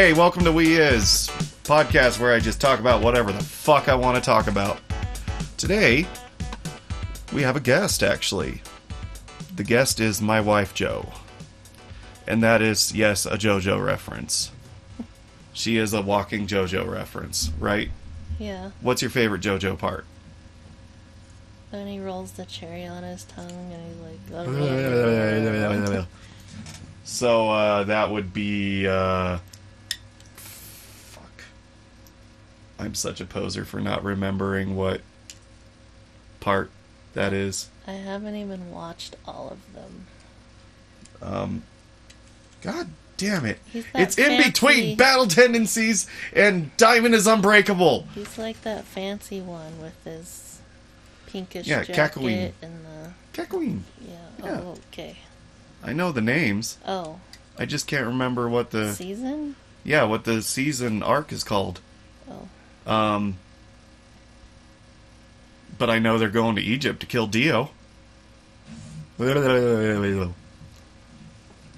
Hey, welcome to We Is podcast where I just talk about whatever the fuck I want to talk about. Today, we have a guest actually. The guest is my wife Joe. And that is, yes, a JoJo reference. She is a walking JoJo reference, right? Yeah. What's your favorite JoJo part? Then he rolls the cherry on his tongue and he's like, So uh, that would be. Uh, fuck. I'm such a poser for not remembering what part that is. I haven't even watched all of them. Um, God damn it! It's in between Battle Tendencies and Diamond is Unbreakable. He's like that fancy one with his pinkish Yeah, jacket and the Kakyoin. yeah. Yeah. Oh, okay. I know the names. Oh, I just can't remember what the season. yeah what the season arc is called. Oh, Um, but I know they're going to Egypt to kill Dio.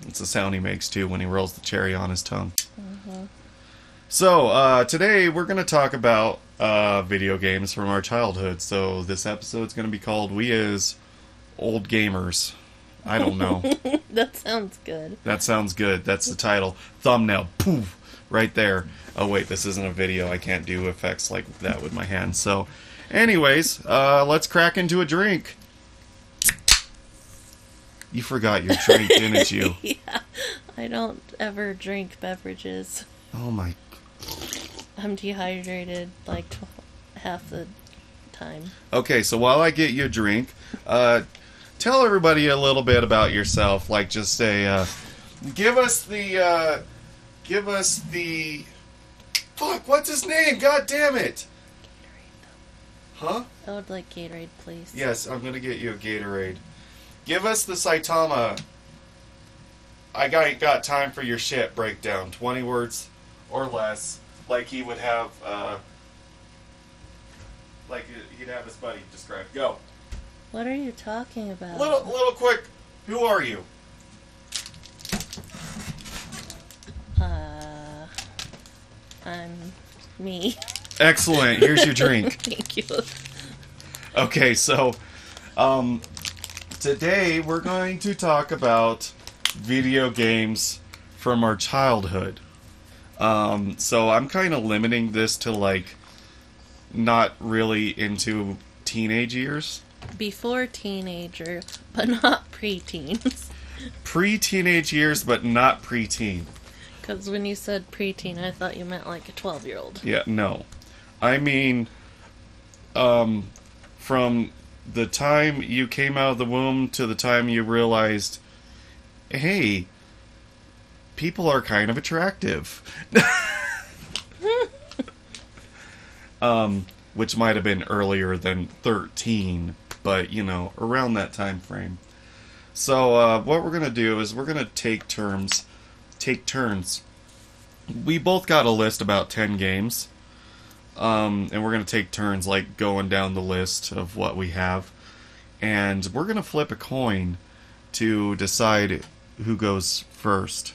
It's the sound he makes too when he rolls the cherry on his tongue. So uh, today we're going to talk about uh, video games from our childhood. So this episode's going to be called "We Is Old Gamers." I don't know. that sounds good. That sounds good. That's the title. Thumbnail. Poof. Right there. Oh, wait, this isn't a video. I can't do effects like that with my hands. So, anyways, uh, let's crack into a drink. You forgot your drink, didn't you? yeah, I don't ever drink beverages. Oh, my. I'm dehydrated like half the time. Okay, so while I get you a drink, uh, tell everybody a little bit about yourself. Like, just say, uh, give us the, uh, give us the. Fuck, what's his name? God damn it! Gatorade, huh? I would like Gatorade, please. Yes, I'm gonna get you a Gatorade. Give us the Saitama. I got got time for your shit breakdown. Twenty words or less, like he would have. Uh, like he'd have his buddy describe. Go. What are you talking about? Little, little quick. Who are you? I'm me. Excellent. Here's your drink. Thank you. Okay, so um, today we're going to talk about video games from our childhood. Um, so I'm kind of limiting this to like not really into teenage years, Before teenager, but not preteens. pre-teenage years, but not pre-teen. Because when you said preteen, I thought you meant like a 12 year old. Yeah, no. I mean, um, from the time you came out of the womb to the time you realized, hey, people are kind of attractive. um, which might have been earlier than 13, but, you know, around that time frame. So, uh, what we're going to do is we're going to take terms, take turns. We both got a list about 10 games. Um, and we're going to take turns, like, going down the list of what we have. And we're going to flip a coin to decide who goes first.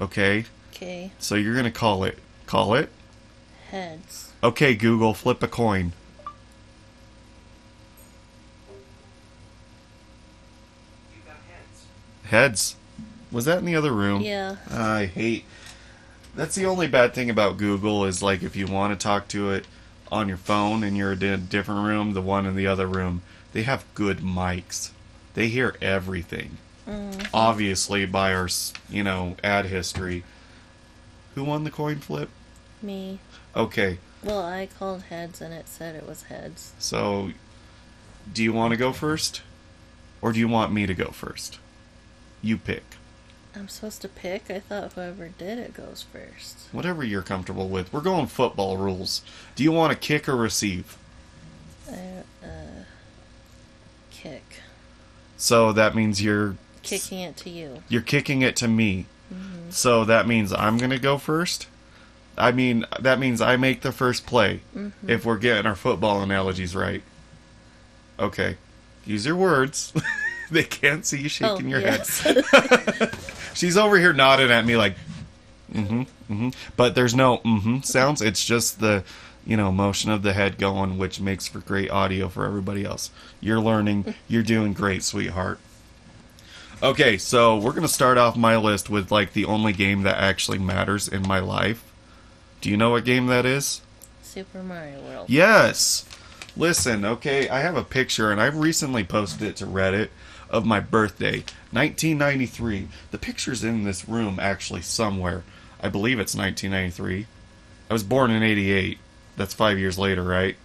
Okay? Okay, So you're going to call it. Call it? heads. Okay, Google, flip a coin. Heads. Was that in the other room? Yeah. I hate. That's the only bad thing about Google is like if you want to talk to it on your phone and you're in a different room, the one in the other room, they have good mics. They hear everything. Mm. Obviously, by our you know ad history. Who won the coin flip? Me. Okay, Well, I called heads and it said it was heads. so do you want to go first, or do you want me to go first? You pick. I'm supposed to pick? I thought whoever did it goes first. Whatever you're comfortable with. We're going football rules. Do you want to kick or receive? I, uh, kick. So that means you're Kicking it to you. you're kicking it to me. Mm-hmm. So that means I'm gonna go first. I mean that means I make the first play. Mm-hmm. If we're getting our football analogies right. Okay. Use your words. they can't see you shaking oh, your yes. head. She's over here nodding at me like, Mm-hmm. Mm-hmm. But there's no mm-hmm sounds. It's just the, you know, motion of the head going, which makes for great audio for everybody else. You're learning. You're doing great, sweetheart. Okay, so we're gonna start off my list with like the only game that actually matters in my life. Do you know what game that is? Super Mario World. Yes. Listen, okay, I have a picture and I've recently posted it to Reddit of my birthday, 1993. The picture's in this room actually somewhere. I believe it's 1993. I was born in 88. That's 5 years later, right?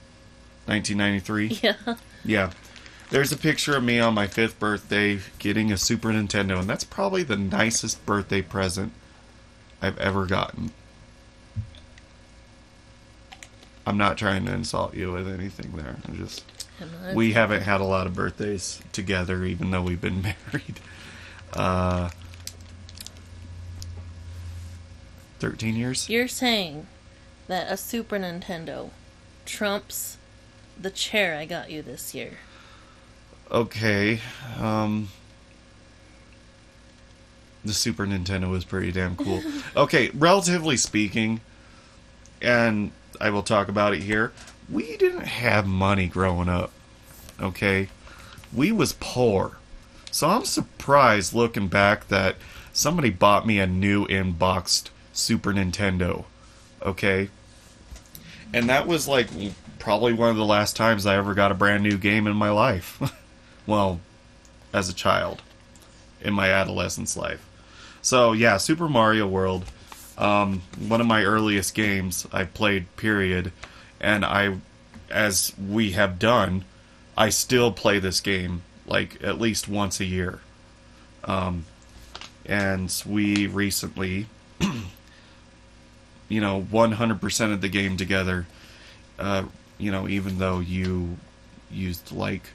1993. Yeah. Yeah. There's a picture of me on my 5th birthday getting a Super Nintendo and that's probably the nicest birthday present I've ever gotten. I'm not trying to insult you with anything there. I'm just we haven't had a lot of birthdays together, even though we've been married. Uh, thirteen years. You're saying that a Super Nintendo trumps the chair I got you this year. Okay. Um, the Super Nintendo was pretty damn cool. Okay, relatively speaking, and I will talk about it here. We didn't have money growing up. Okay, we was poor, so I'm surprised looking back that somebody bought me a new inboxed Super Nintendo. Okay, and that was like probably one of the last times I ever got a brand new game in my life. well, as a child, in my adolescence life. So yeah, Super Mario World, um, one of my earliest games I played. Period, and I, as we have done, I still play this game like at least once a year. Um, and we recently, you know, 100% of the game together. Uh, you know, even though you used like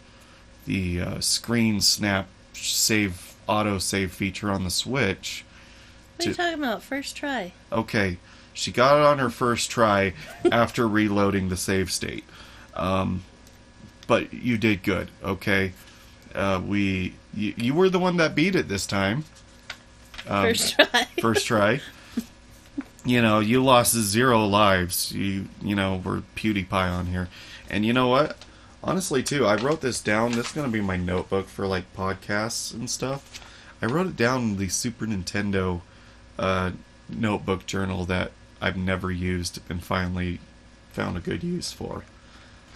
the uh, screen snap save auto save feature on the Switch. What are you talking about? First try. Okay, she got it on her first try after reloading the save state. Um, but you did good. Okay, uh, we you, you were the one that beat it this time. Um, First try. first try. You know, you lost zero lives. You you know were PewDiePie on here, and you know what? Honestly, too, I wrote this down. This is gonna be my notebook for like podcasts and stuff. I wrote it down in the Super Nintendo uh, notebook journal that I've never used and finally found a good use for.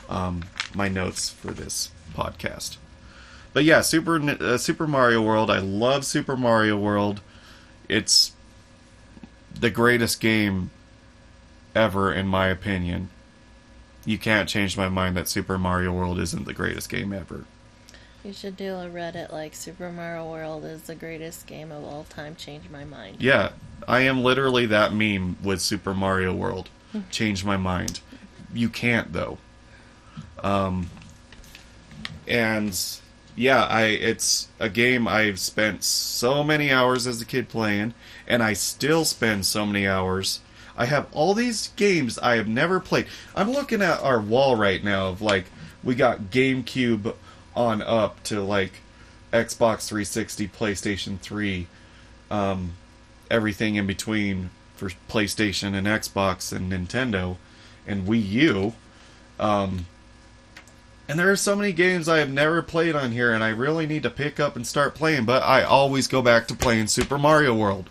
Um, my notes for this podcast. But yeah, Super uh, Super Mario World. I love Super Mario World. It's the greatest game ever, in my opinion. You can't change my mind that Super Mario World isn't the greatest game ever. You should do a Reddit like Super Mario World is the greatest game of all time. Change my mind. Yeah, I am literally that meme with Super Mario World. Change my mind. You can't though. Um and yeah, I it's a game I've spent so many hours as a kid playing and I still spend so many hours. I have all these games I have never played. I'm looking at our wall right now of like we got GameCube on up to like Xbox 360, PlayStation 3, um, everything in between for PlayStation and Xbox and Nintendo and Wii U. Um, and there are so many games I have never played on here, and I really need to pick up and start playing. But I always go back to playing Super Mario World.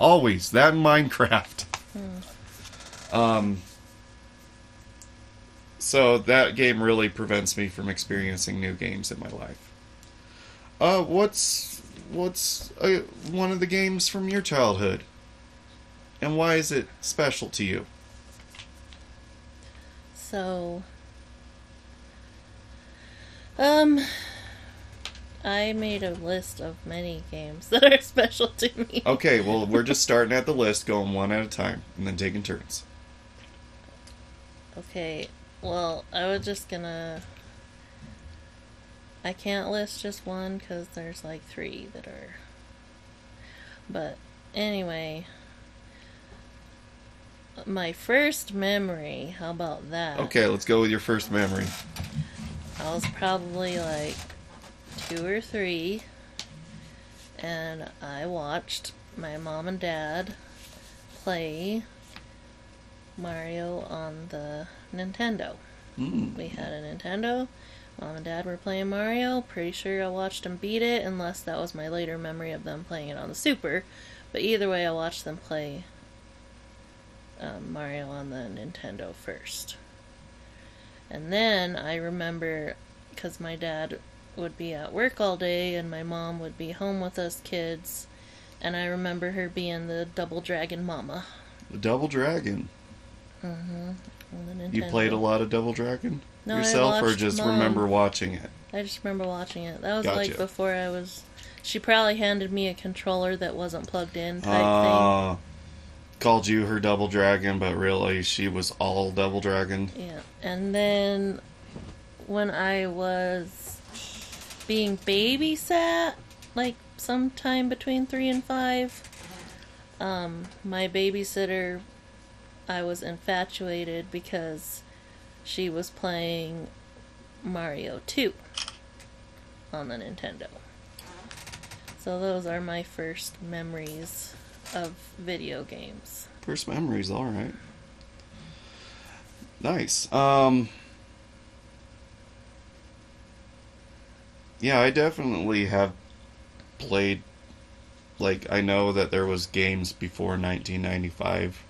Always that and Minecraft. Um. So that game really prevents me from experiencing new games in my life. Uh, what's what's uh, one of the games from your childhood, and why is it special to you? So, um, I made a list of many games that are special to me. Okay, well, we're just starting at the list, going one at a time, and then taking turns. Okay, well, I was just gonna. I can't list just one because there's like three that are. But anyway, my first memory, how about that? Okay, let's go with your first memory. I was probably like two or three, and I watched my mom and dad play Mario on the Nintendo. Mm. We had a Nintendo. Mom and Dad were playing Mario. Pretty sure I watched them beat it, unless that was my later memory of them playing it on the Super. But either way, I watched them play um, Mario on the Nintendo first. And then I remember, because my dad would be at work all day and my mom would be home with us kids, and I remember her being the Double Dragon Mama. The Double Dragon. Mm-hmm. You played a lot of Double Dragon No, yourself, or just Mom. remember watching it? I just remember watching it. That was Gotcha. like before I was. She probably handed me a controller that wasn't plugged in type Uh, called you her Double Dragon, but really she was all Double Dragon. Yeah. And then when I was being babysat, like sometime between three and five, um, my babysitter, I was infatuated because she was playing Mario 2 on the Nintendo. So those are my first memories of video games. First memories, all right. Nice. Um. Yeah, I definitely have played. Like I know that there was games before 1995.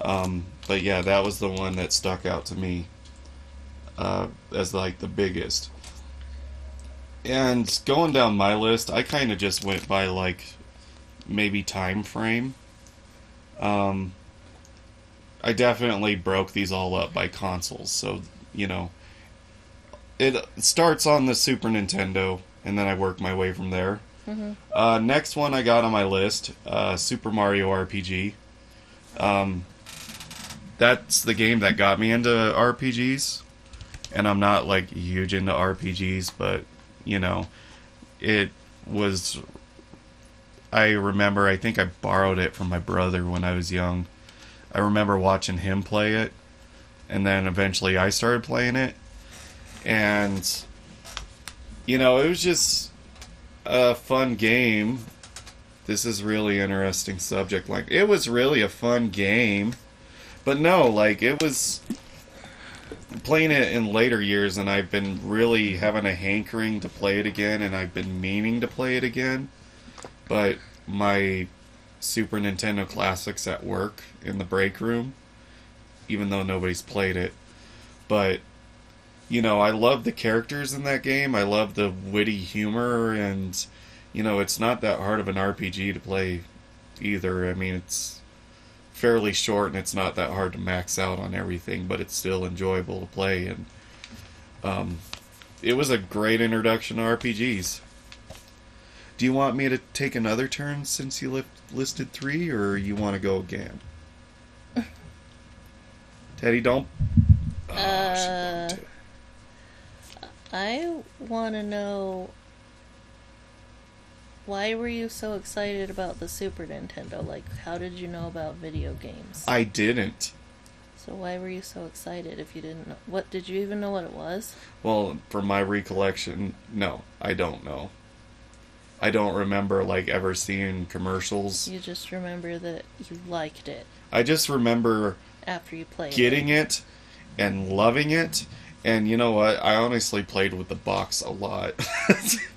Um, but yeah, that was the one that stuck out to me uh, as like the biggest. And going down my list, I kind of just went by like maybe time frame. Um, I definitely broke these all up by consoles, so you know, it starts on the Super Nintendo, and then I work my way from there. Mhm. Uh, next one I got on my list, uh, Super Mario RPG. Um, that's the game that got me into RPGs, and I'm not like huge into RPGs, but you know, it was I remember, I think I borrowed it from my brother when I was young. I remember watching him play it, and then eventually I started playing it. And, you know, it was just a fun game. This is really interesting subject. Like, it was really a fun game. But no, like, it was playing it in later years, and I've been really having a hankering to play it again, and I've been meaning to play it again but my Super Nintendo Classics at work in the break room, even though nobody's played it. But, you know, I love the characters in that game. I love the witty humor, and, you know, it's not that hard of an RPG to play either. I mean, it's fairly short and it's not that hard to max out on everything, but it's still enjoyable to play. And, um, it was a great introduction to RPGs. Do you want me to take another turn since you li- listed three, or you want to go again? Teddy, don't. Oh, Uh. I want to know why were you so excited about the Super Nintendo? Like, how did you know about video games? I didn't. So why were you so excited if you didn't know? What did you even know what it was? Well, from my recollection, no, I don't know. I don't remember like ever seeing commercials. You just remember that you liked it I just remember after you played getting it. it and loving it. And you know what? I honestly played with the box a lot.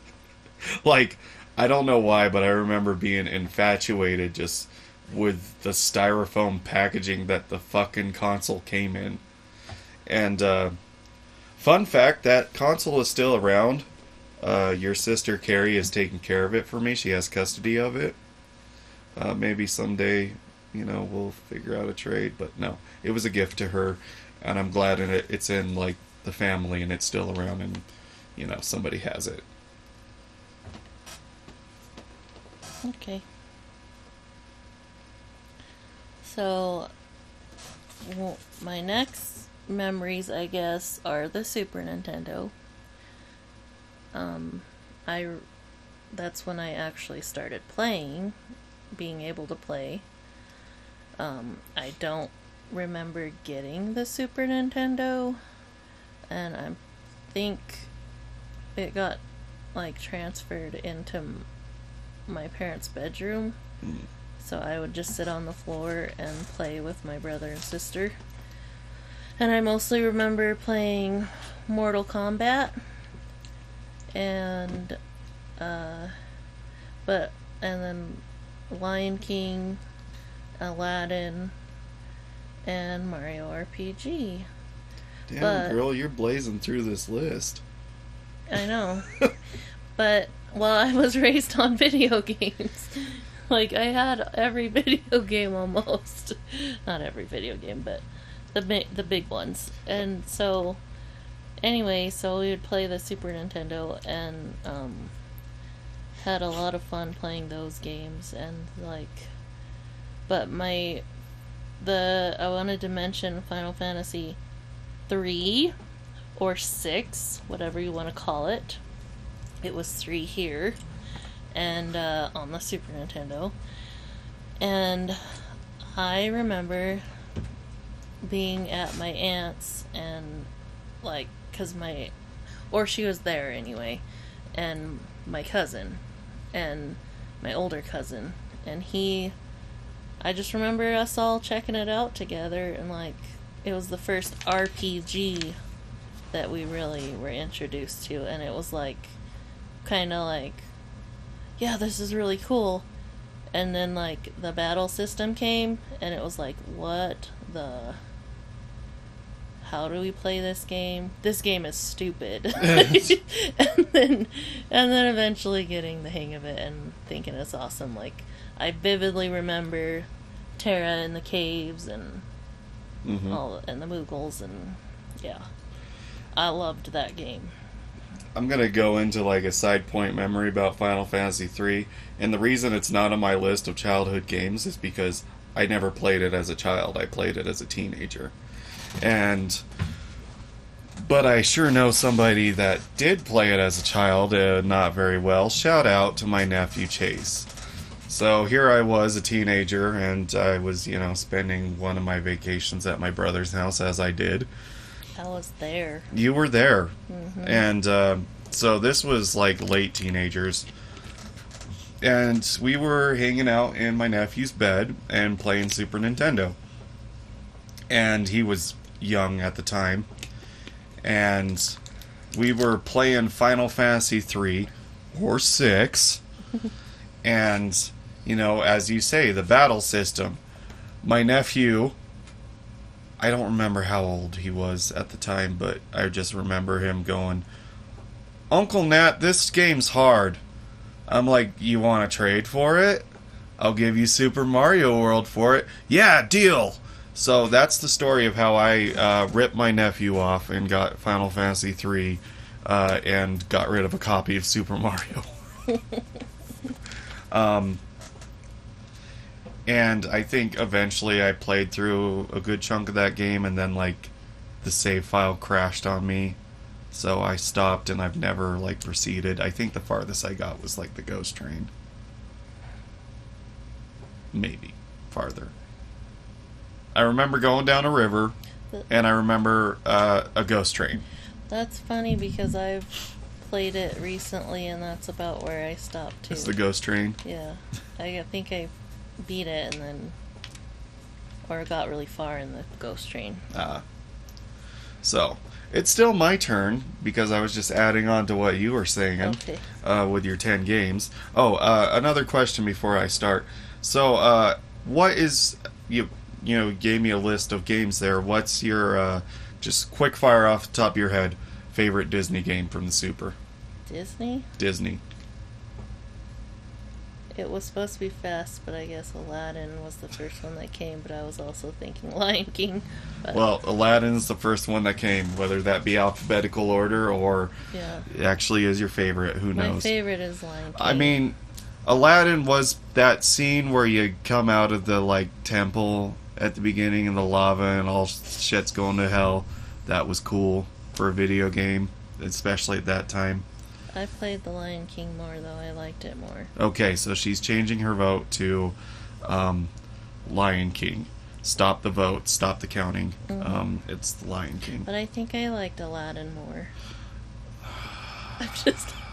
like, I don't know why, but I remember being infatuated just with the styrofoam packaging that the fucking console came in. And, uh, fun fact that console is still around. Uh, your sister Carrie is taking care of it for me. She has custody of it. Uh, maybe someday, you know, we'll figure out a trade. But no, it was a gift to her, and I'm glad it. It's in like the family, and it's still around, and you know, somebody has it. Okay. So, well, my next memories, I guess, are the Super Nintendo. Um, I, that's when I actually started playing, being able to play. Um, I don't remember getting the Super Nintendo, and I think it got like transferred into m- my parents' bedroom. Mm. So I would just sit on the floor and play with my brother and sister. And I mostly remember playing Mortal Kombat and uh but and then Lion King, Aladdin, and Mario RPG. Damn, But- girl, you're blazing through this list. I know. but well, I was raised on video games. like I had every video game almost. Not every video game, but the bi- the big ones. And so anyway, so we would play the Super Nintendo and um had a lot of fun playing those games and like but my the I wanted to mention Final Fantasy 3 or 6, whatever you want to call it. It was 3 here and uh, on the Super Nintendo. And I remember being at my aunt's and like cuz my or she was there anyway and my cousin and my older cousin and he I just remember us all checking it out together and like it was the first RPG that we really were introduced to and it was like kind of like yeah this is really cool. And then like the battle system came and it was like what the how do we play this game this game is stupid and then and then eventually getting the hang of it and thinking it's awesome like i vividly remember Terra in the caves and Mhm. all and the Moogles and yeah, I loved that game. I'm gonna go into like a side point memory about Final Fantasy III, and the reason it's not on my list of childhood games is because I never played it as a child. I played it as a teenager, and but I sure know somebody that did play it as a child, uh, not very well. Shout out to my nephew Chase. So here I was, a teenager, and I was, you know, spending one of my vacations at my brother's house, as I did. I was there. You were there, hmm and uh, so this was like late teenagers and we were hanging out in my nephew's bed and playing super nintendo and he was young at the time and we were playing final fantasy 3 or 6 and you know as you say the battle system my nephew I don't remember how old he was at the time, but I just remember him going, Uncle Nat, this game's hard. I'm like, You want to trade for it? I'll give you Super Mario World for it. Yeah, deal! So that's the story of how I uh, ripped my nephew off and got Final Fantasy III uh, and got rid of a copy of Super Mario. um, and I think eventually I played through a good chunk of that game, and then like the save file crashed on me, so I stopped, and I've never like proceeded. I think the farthest I got was like the Ghost Train, maybe farther. I remember going down a river, and I remember uh, a Ghost Train. That's funny because I've played it recently and that's about where I stopped too. It's the Ghost Train. yeah, I think I beat it and then, or got really far in the Ghost Train. Uh, so it's still my turn because I was just adding on to what you were saying Okay. uh, with your ten games. Oh, uh, another question before I start. So, uh, what is you? You know, gave me a list of games there. What's your uh, just quick fire off the top of your head favorite Disney game from the Super Disney. Disney? It was supposed to be fast, but I guess Aladdin was the first one that came. But I was also thinking Lion King. But, Well, Aladdin's the first one that came, whether that be alphabetical order or yeah, actually is your favorite. Who knows? my favorite is Lion King. I mean, Aladdin was that scene where you come out of the like temple at the beginning and the lava and all shit's going to hell. That was cool for a video game, especially at that time. I played the Lion King more though. I liked it more. Okay, so she's changing her vote to um, Lion King. Stop the vote. Stop the counting. Mhm. Um, it's the Lion King. But I think I liked Aladdin more. I'm just.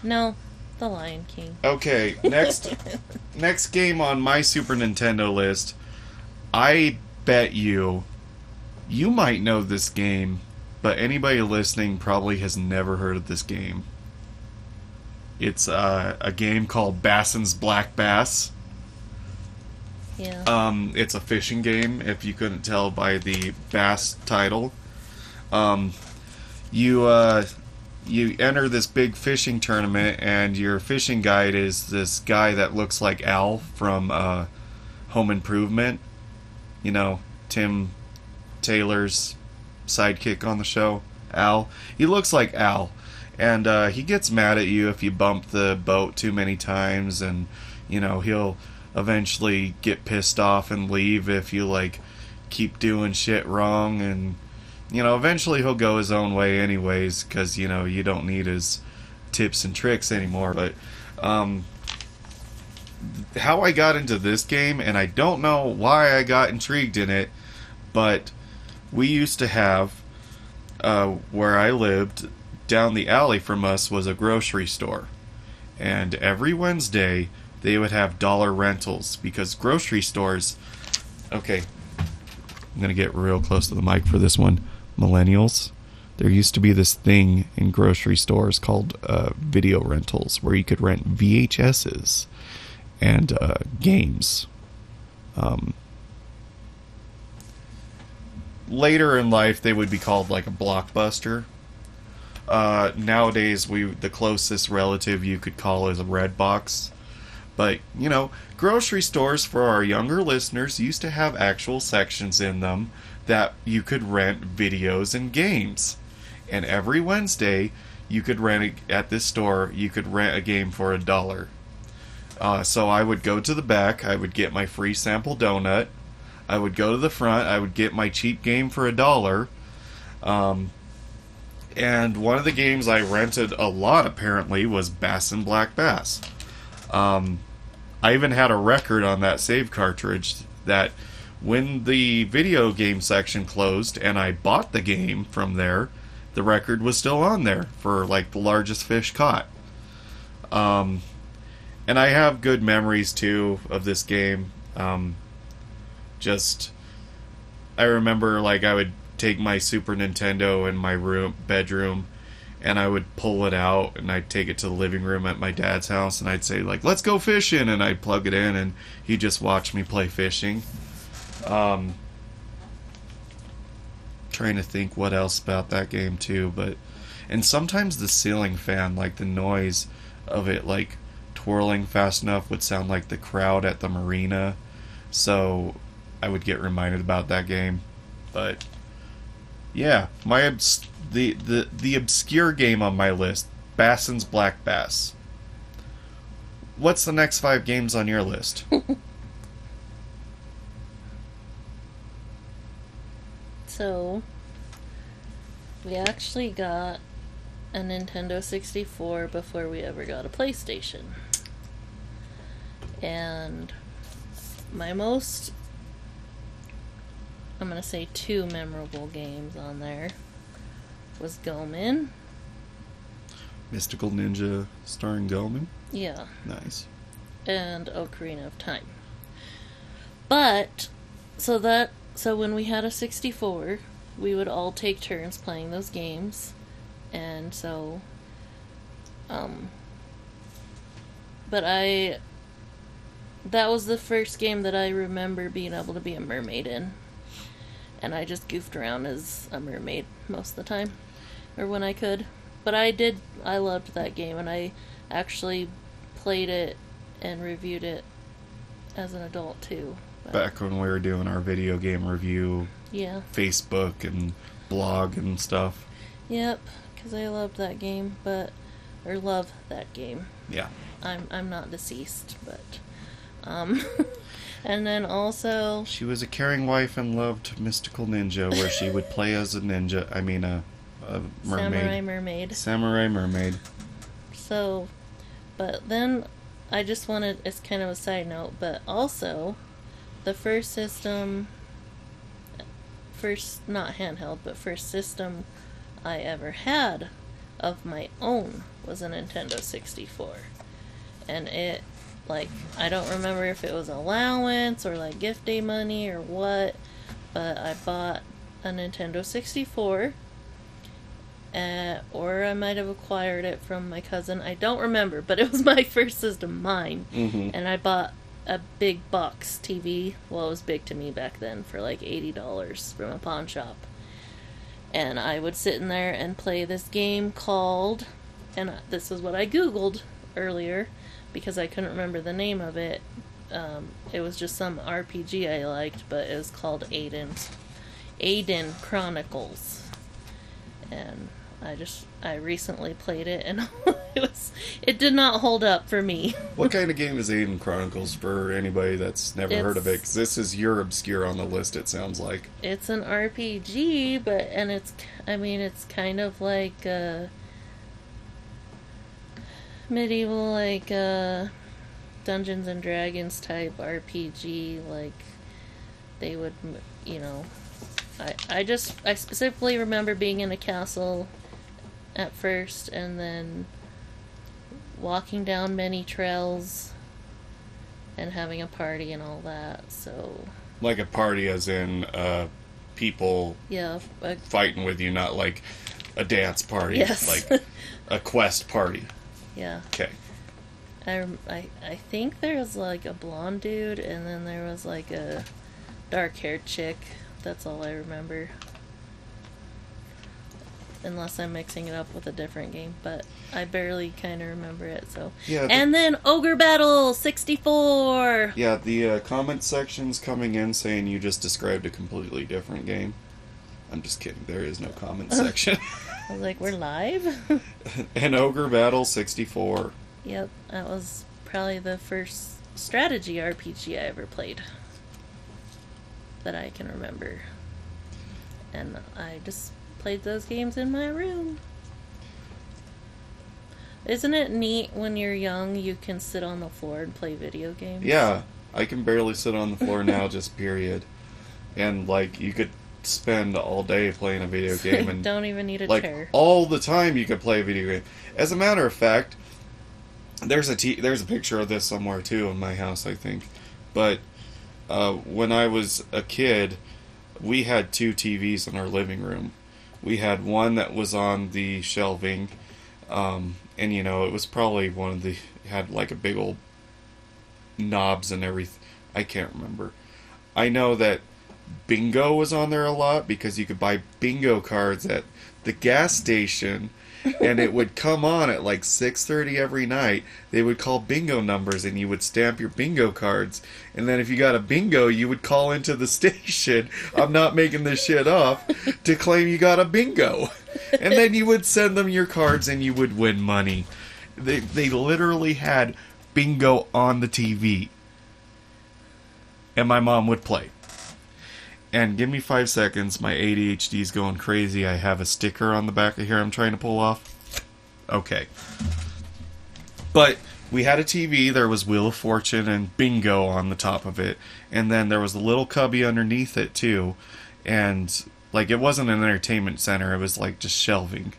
No, The Lion King. Okay, next next game on my Super Nintendo list. I bet you you might know this game, but anybody listening probably has never heard of this game. It's uh, a game called Bassin's Black Bass. Yeah. Um, it's a fishing game, if you couldn't tell by the Bass title. Um, you uh, you enter this big fishing tournament, and your fishing guide is this guy that looks like Al from uh, Home Improvement. You know, Tim Taylor's sidekick on the show, Al. He looks like Al, and uh, he gets mad at you if you bump the boat too many times, and you know he'll eventually get pissed off and leave if you like keep doing shit wrong and you know eventually he'll go his own way anyways because you know you don't need his tips and tricks anymore but um how i got into this game and i don't know why i got intrigued in it but we used to have uh, where i lived down the alley from us was a grocery store. And every wednesday they would have dollar rentals because grocery stores okay i'm to get real close to the mic for this one millennials there used to be this thing in grocery stores called uh, video rentals where you could rent vhs's and uh, games. Um, later in life they would be called like a blockbuster. Uh, nowadays we the closest relative you could call is a red box but, you know, grocery stores for our younger listeners used to have actual sections in them that you could rent videos and games. And every Wednesday, you could rent a, at this store, you could rent a game for a dollar. Uh, so I would go to the back, I would get my free sample donut. I would go to the front, I would get my cheap game for a dollar. Um, and one of the games I rented a lot apparently was Bassin's Black Bass. Um, I even had a record on that save cartridge that when the video game section closed and I bought the game from there, the record was still on there for like the largest fish caught. Um, and I have good memories too of this game. Um, just, I remember like I would take my Super Nintendo in my room bedroom and I would pull it out and I'd take it to the living room at my dad's house and I'd say like let's go fishing and I'd plug it in and he'd just watch me play fishing. Um trying to think what else about that game too, but and sometimes the ceiling fan like the noise of it like twirling fast enough would sound like the crowd at the marina. So I would get reminded about that game. But yeah, my obs- the, the the obscure game on my list, Bassin's Black Bass. What's the next five games on your list? so, we actually got a Nintendo 64 before we ever got a PlayStation. And my most I'm gonna say two memorable games on there was Goemon. Mystical Ninja starring Goemon. Yeah. Nice. And Ocarina of Time. But so that so when we had a 64, we would all take turns playing those games. And so um but I that was the first game that I remember being able to be a mermaid in. And I just goofed around as a mermaid most of the time or when I could. But I did I loved that game and I actually played it and reviewed it as an adult too. Back when we were doing our video game review, yeah. Facebook and blog and stuff. Yep, cuz I loved that game, but or love that game. Yeah. I'm I'm not deceased, but um and then also She was a caring wife and loved Mystical Ninja, where she would play as a ninja. I mean, a, a mermaid. Samurai Mermaid. Samurai mermaid. So, but then I just wanted, it's kind of a side note, but also the first system, first, not handheld, but first system I ever had of my own was a Nintendo 64. and it like I don't remember if it was allowance or like gift day money or what, but I bought a Nintendo 64. Uh, or I might have acquired it from my cousin. I don't remember, but it was my first system, mine. Mm-hmm. And I bought a big box TV. Well, it was big to me back then for like $80 from a pawn shop. And I would sit in there and play this game called, and this is what I Googled earlier because I couldn't remember the name of it. Um, it was just some RPG I liked, but it was called Aidyn. Aidyn Chronicles. And I just I recently played it and it was it did not hold up for me. What kind of game is Aidyn Chronicles for anybody that's never heard of it? Because this is your obscure on the list. It sounds like. It's an RPG, but and it's I mean it's kind of like a medieval like uh Dungeons and Dragons type RPG like they would you know I I just I specifically remember being in a castle at first and then walking down many trails and having a party and all that. So, Like a party, as in uh, people yeah, a fighting with you, not like a dance party. Yes. Like a quest party. yeah. Okay. I, I, I think there was like a blonde dude, and then there was like a dark haired chick. That's all I remember. Unless I'm mixing it up with a different game, but I barely kind of remember it. So, Yeah. the- and then Ogre Battle '64. yeah. The uh, comment section's coming in saying you just described a completely different game. I'm just kidding. There is no comment section. I was like, we're live. and ogre battle 64. yep, that was probably the first strategy RPG I ever played that I can remember. And I just played those games in my room. Isn't it neat when you're young you can sit on the floor and play video games? Yeah, I can barely sit on the floor now, just period. And like you could spend all day playing a video game and don't even need a like chair. all the time you could play a video game. As a matter of fact, there's a t- there's a picture of this somewhere too in my house, I think. But uh, when I was a kid, we had two TVs in our living room. We had one that was on the shelving, um, and you know it was probably one of the had like a big old knobs and everything. I can't remember. I know that bingo was on there a lot because you could buy bingo cards at the gas station and it would come on at like 6:30 every night. They would call bingo numbers and you would stamp your bingo cards. And then if you got a bingo you would call into the station. I'm not making this shit up to claim you got a bingo. And then you would send them your cards and you would win money. They they literally had bingo on the TV and my mom would play and give me five seconds. My ADHD is going crazy. I have a sticker on the back of here I'm trying to pull off. Okay. But we had a TV. There was Wheel of Fortune and Bingo on the top of it. And then there was a little cubby underneath it, too. And, like, it wasn't an entertainment center. It was, like, just shelving.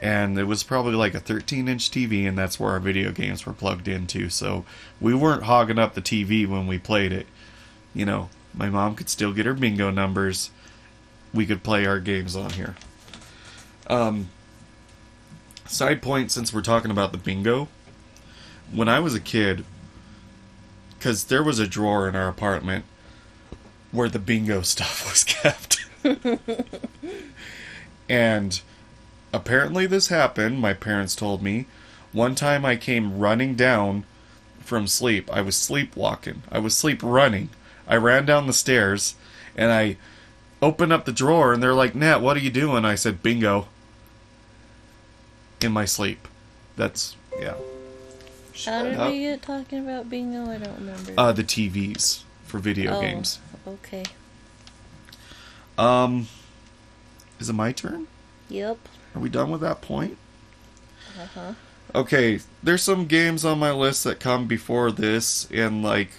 And it was probably like a 13 inch TV, and that's where our video games were plugged into. So we weren't hogging up the TV when we played it. You know, my mom could still get her bingo numbers. We could play our games on here. Um, side point since we're talking about the bingo. When I was a kid, because there was a drawer in our apartment where the bingo stuff was kept. and apparently this happened, my parents told me. One time I came running down from sleep. I was sleepwalking. I was sleep running. I ran down the stairs and I opened up the drawer and they're like, Nat, what are you doing? I said, bingo. In my sleep. That's, yeah. How did we get talking about bingo? I don't remember. Uh, the TVs for video Oh. games. okay. Um, is it my turn? Yep. Are we done with that point? Uh huh. Okay, there's some games on my list that come before this and like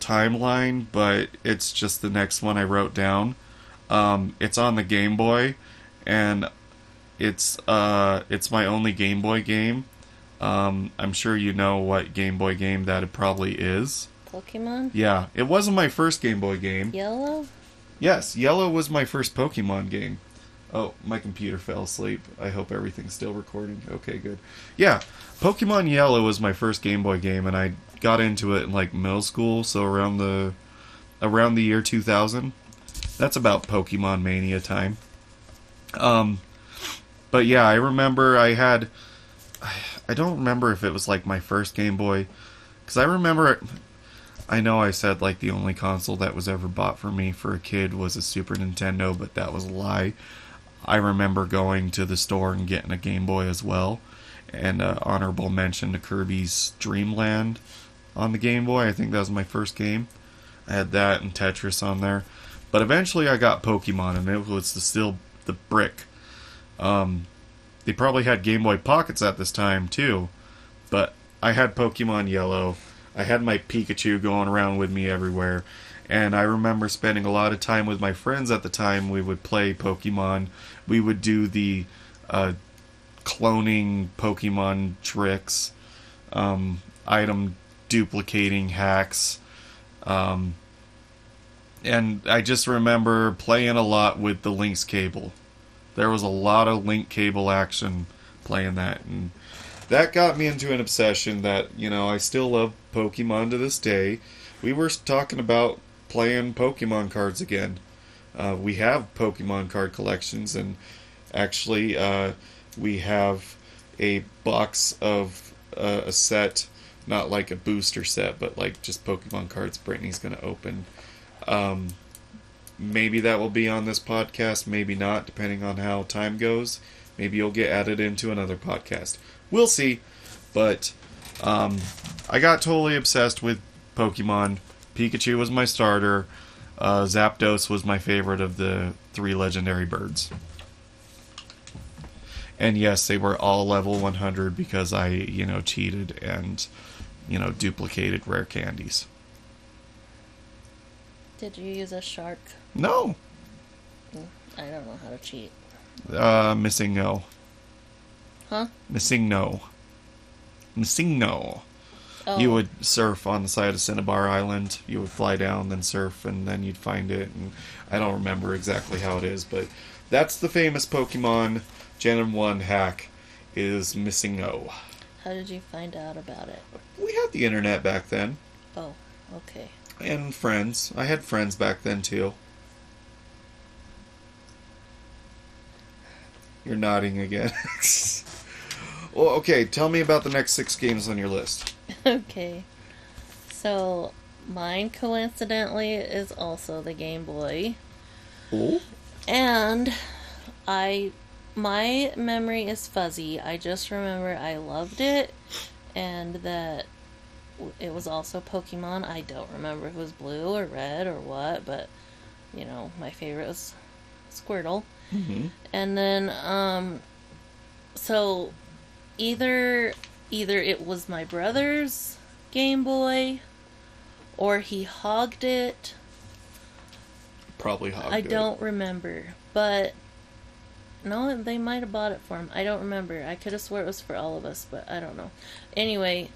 timeline, but it's just the next one I wrote down. Um, it's on the Game Boy, and it's uh, it's my only Game Boy game. Um, I'm sure you know what Game Boy game that it probably is. Pokemon? Yeah, it wasn't my first Game Boy game. Yellow? Yes, Yellow was my first Pokemon game. Oh, my computer fell asleep. I hope everything's still recording. Okay, good. Yeah, Pokemon Yellow was my first Game Boy game, and I got into it in like middle school, so around the around the year 2000. That's about Pokemon Mania time. Um, but yeah, I remember I had. I don't remember if it was like my first Game Boy, because I remember. I know I said like the only console that was ever bought for me for a kid was a Super Nintendo, but that was a lie. I remember going to the store and getting a Game Boy as well, and uh, honorable mention to Kirby's Dream Land on the Game Boy. I think that was my first game. I had that and Tetris on there, but eventually I got Pokemon, and it was the, still the brick. Um, they probably had Game Boy Pockets at this time too, but I had Pokemon Yellow. I had my Pikachu going around with me everywhere. And I remember spending a lot of time with my friends at the time. We would play Pokemon. We would do the uh, cloning Pokemon tricks, um, item duplicating hacks. Um, and I just remember playing a lot with the link cable. There was a lot of link cable action playing that. And that got me into an obsession that, you know, I still love Pokemon to this day. We were talking about playing Pokemon cards again. Uh, we have Pokemon card collections, and actually, uh, we have a box of uh, a set, not like a booster set, but like just Pokemon cards. Brittany's going to open. Um, maybe that will be on this podcast, maybe not, depending on how time goes. Maybe you'll get added into another podcast. We'll see. But um, I got totally obsessed with Pokemon. Pikachu was my starter. Uh, Zapdos was my favorite of the three legendary birds. And yes, they were all level 100 because I, you know, cheated and, you know, duplicated rare candies. Did you use a shark? No. I don't know how to cheat. Uh, MissingNo. Huh? MissingNo. Missing no. Oh, You would surf on the side of Cinnabar Island. You would fly down, then surf, and then you'd find it. And I don't remember exactly how it is, but that's the famous Pokemon Gen 1 hack is MissingNo. How did you find out about it? We had the internet back then, Oh, okay. and friends. I had friends back then too. You're nodding again. well, okay, tell me about the next six games on your list. Okay. So, mine coincidentally is also the Game Boy. Oh? And I my memory is fuzzy. I just remember I loved it and that it was also Pokemon. I don't remember if it was blue or red or what, but you know, my favorite was Squirtle. Mm-hmm. And then um so either either it was my brother's Game Boy or he hogged it. Probably Hog. I don't remember, but no, they might have bought it for him. I don't remember. I could have swore it was for all of us, but I don't know. Anyway,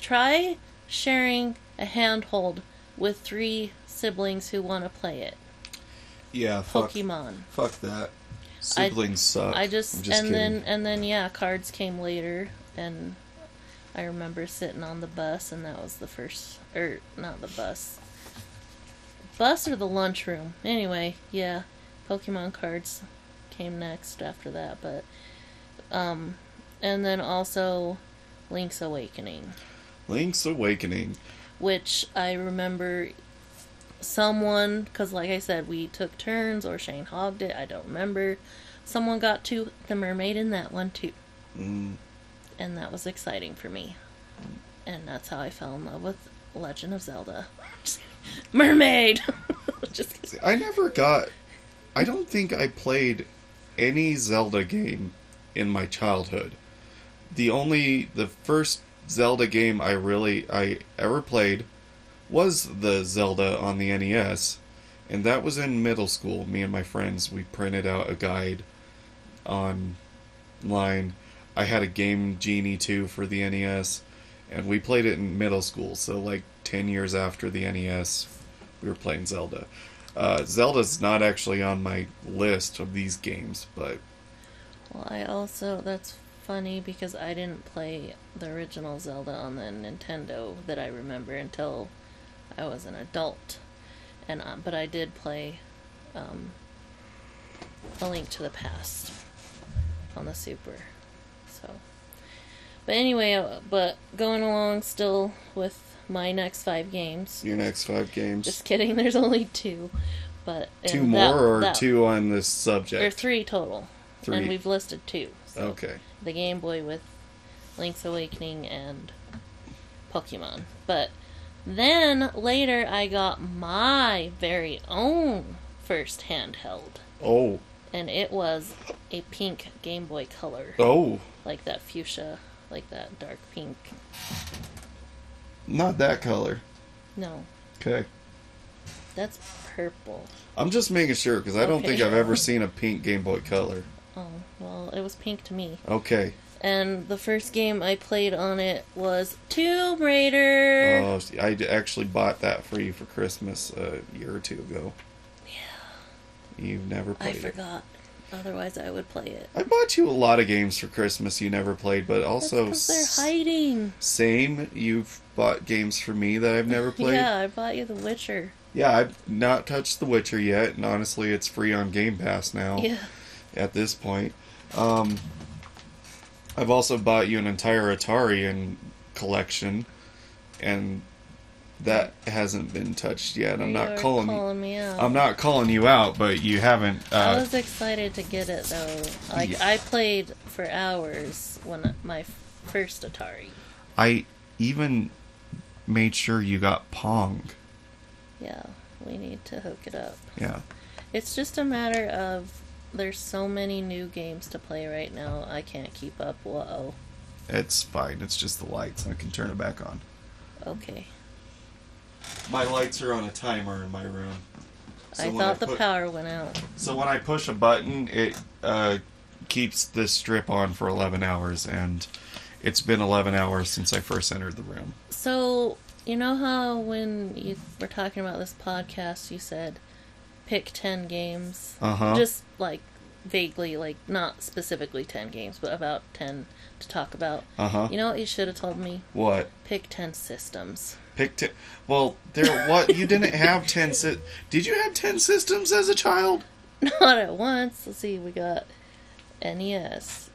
try sharing a handhold with three siblings who want to play it. Yeah, fuck, Pokemon. fuck that. Siblings suck. I just, I'm and kidding. then and then yeah, cards came later, and I remember sitting on the bus, and that was the first, or not the bus, bus or the lunchroom. Anyway, yeah, Pokemon cards came next after that, but um, and then also Link's Awakening, Link's Awakening. which I remember someone because like i said we took turns or shane hogged it i don't remember. Someone got to the mermaid in that one too. Mm, and that was exciting for me and that's how i fell in love with legend of zelda mermaid just kidding. I never got. I don't think I played any Zelda game in my childhood. The only the first Zelda game I really I ever played was the Zelda on the NES, and that was in middle school. Me and my friends we printed out a guide online I had a Game Genie too for the NES, and we played it in middle school. So like ten years after the NES, we were playing Zelda. Uh, Zelda's not actually on my list of these games, but Well, I also that's funny because I didn't play the original Zelda on the Nintendo that I remember until I was an adult, and um, but I did play um, A Link to the Past on the Super. So, but anyway, uh, but going along still with my next five games. your next five games, Just kidding. There's only two, but two more that- or that- two on this subject. Or three total. Three. And we've listed two. So Okay. The Game Boy with Link's Awakening and Pokemon. But then later I got my very own first handheld. Oh. And it was a pink Game Boy Color. Oh. Like that fuchsia, like that dark pink. Not that color. No, Okay. that's purple. I'm just making sure because I don't think I've ever seen a pink Game Boy Color. Oh, well, it was pink to me. Okay. And the first game I played on it was Tomb Raider. Oh, I actually bought that for you for Christmas a year or two ago. You've never played it. I forgot. Otherwise, I would play it. I bought you a lot of games for Christmas you never played, but also That's they're hiding. same. You've bought games for me that I've never played. Yeah, I bought you The Witcher. Yeah, I've not touched The Witcher yet, and honestly, it's free on Game Pass now. Yeah. At this point, um, I've also bought you an entire Atari and collection, and that hasn't been touched yet. I'm You not calling. calling me out. I'm not calling you out, but you haven't. I Uh, was excited to get it though. Like Yeah. I played for hours when my first Atari. I even made sure you got Pong. Yeah, we need to hook it up. Yeah. It's just a matter of there's so many new games to play right now. I can't keep up. Whoa. It's fine. It's just the lights. I can turn it back on. Okay. My lights are on a timer in my room. So I thought the put- power went out. So when I push a button, it uh, keeps this strip on for 11 hours, and it's been 11 hours since I first entered the room. So, you know how when you were talking about this podcast, you said pick 10 games? Uh huh. Just like vaguely, like not specifically 10 games, but about 10 to talk about. Uh huh. You know what you should have told me? What? Pick 10 systems. Pick ten. Well, there. What? You didn't have 10. Si- Did you have 10 systems as a child? Not at once. Let's see, we got NES,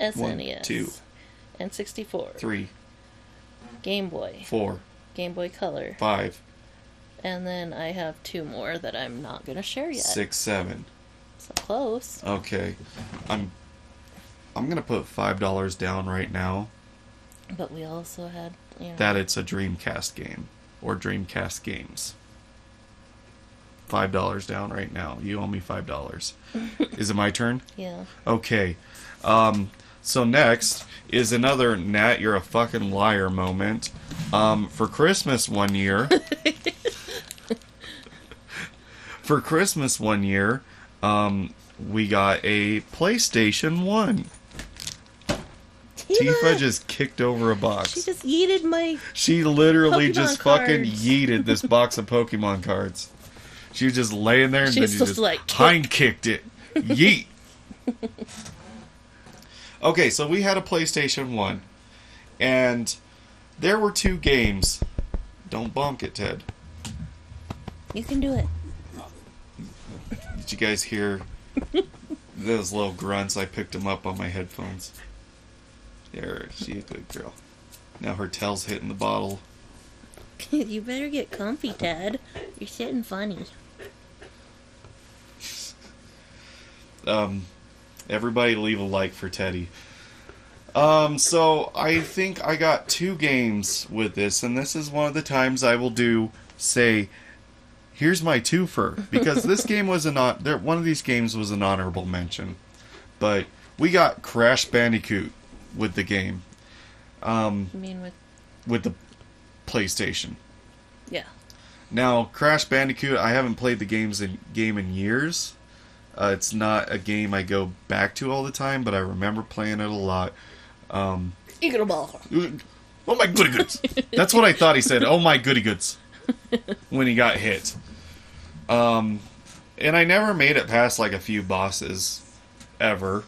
SNES, One, two. N64, Three, Game Boy, four, Game Boy Color, five, and then I have two more that I'm not gonna share yet. six, seven. So close. Okay. I'm. I'm gonna put five dollars down right now But we also had, know, that it's a Dreamcast game or Dreamcast games. Five dollars down right now. You owe me five dollars. Is it my turn? yeah. Okay. Um, so next is another Nat, you're a fucking liar moment. Um, for Christmas one year. for Christmas one year, um, we got a PlayStation 1. Tifa just kicked over a box. She just yeeted my. She literally Pokemon just fucking cards. yeeted this box of Pokemon cards. She was just laying there and She then she just like, hind kicked it. Yeet. okay, so we had a PlayStation 1. And there were two games. Don't bonk it, Ted. You can do it. Did you guys hear those little grunts? I picked them up on my headphones. There, she a good girl. Now her tail's hitting the bottle. you better get comfy, Ted. You're sitting funny. Um, everybody leave a like for Teddy. Um, so I think I got two games with this, and this is one of the times I will do say, "Here's my twofer," because this game was an there. One of these games was an honorable mention, but we got Crash Bandicoot with the game, um, I mean, with with the PlayStation. yeah, Now, Crash Bandicoot, I haven't played the games in game in years. Uh, it's not a game I go back to all the time, but I remember playing it a lot. Um, Ball. oh my goody goods! That's what I thought he said. Oh my goody goods! When he got hit. Um, and I never made it past like a few bosses, ever.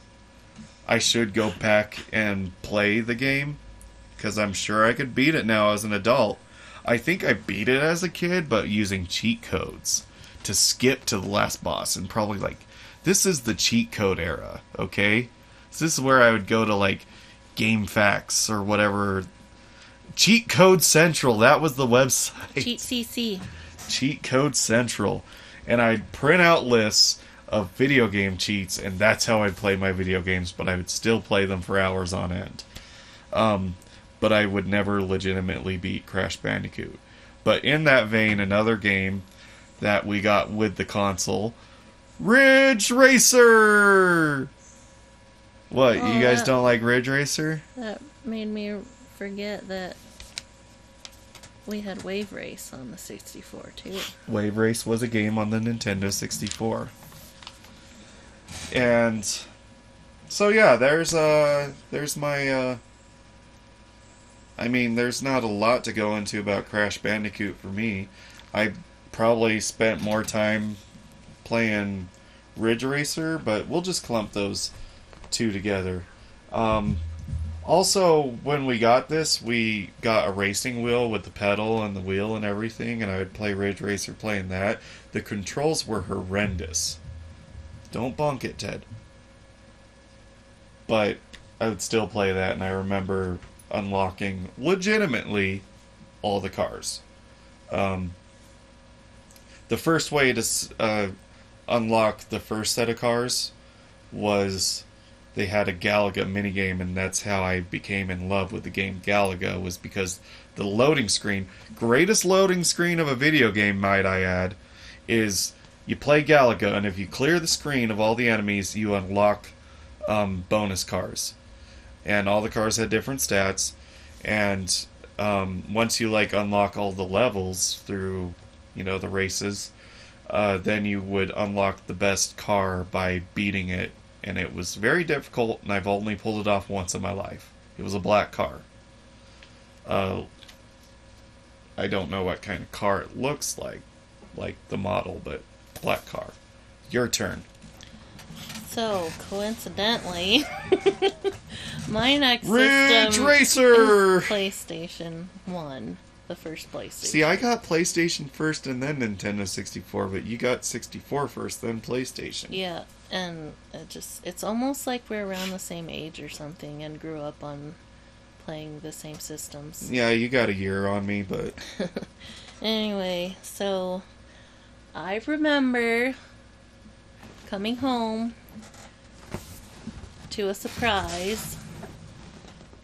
I should go back and play the game because I'm sure I could beat it now as an adult. I think I beat it as a kid, but using cheat codes to skip to the last boss and probably like this is the cheat code era, okay? So this is where I would go to like GameFAQs or whatever. Cheat Code Central, that was the website. Cheat CC. Cheat Code Central. And I'd print out lists of video game cheats, and that's how I'd play my video games, but I would still play them for hours on end. Um, but I would never legitimately beat Crash Bandicoot. But in that vein, another game that we got with the console Ridge Racer! What, Oh, you guys that- don't like Ridge Racer? That made me forget that we had Wave Race on the 64 too. Wave Race was a game on the Nintendo 64. And so yeah, there's uh there's my uh I mean, there's not a lot to go into about Crash Bandicoot for me. I probably spent more time playing Ridge Racer, but we'll just clump those two together. Um, also, when we got this, we got a racing wheel with the pedal and the wheel and everything, and I would play Ridge Racer playing that. The controls were horrendous. Don't bonk it, Ted. But I would still play that, and I remember unlocking legitimately all the cars. Um, the first way to uh, unlock the first set of cars was they had a Galaga minigame, and that's how I became in love with the game Galaga. Was because the loading screen, greatest loading screen of a video game, might I add, is you play Galaga, and if you clear the screen of all the enemies, you unlock um, bonus cars, and all the cars had different stats, and um, once you like unlock all the levels through, you know, the races, uh, then you would unlock the best car by beating it, and it was very difficult, and I've only pulled it off once in my life. It was a black car. Uh, I don't know what kind of car it looks like, like the model, but black car. Your turn. So, coincidentally, my next Ridge system Racer! is PlayStation 1, the first PlayStation. See, I got PlayStation first and then Nintendo 64, but you got 64 first, then PlayStation. Yeah, and it just it's almost like we're around the same age or something and grew up on playing the same systems. Yeah, you got a year on me, but Anyway, so I remember coming home to a surprise.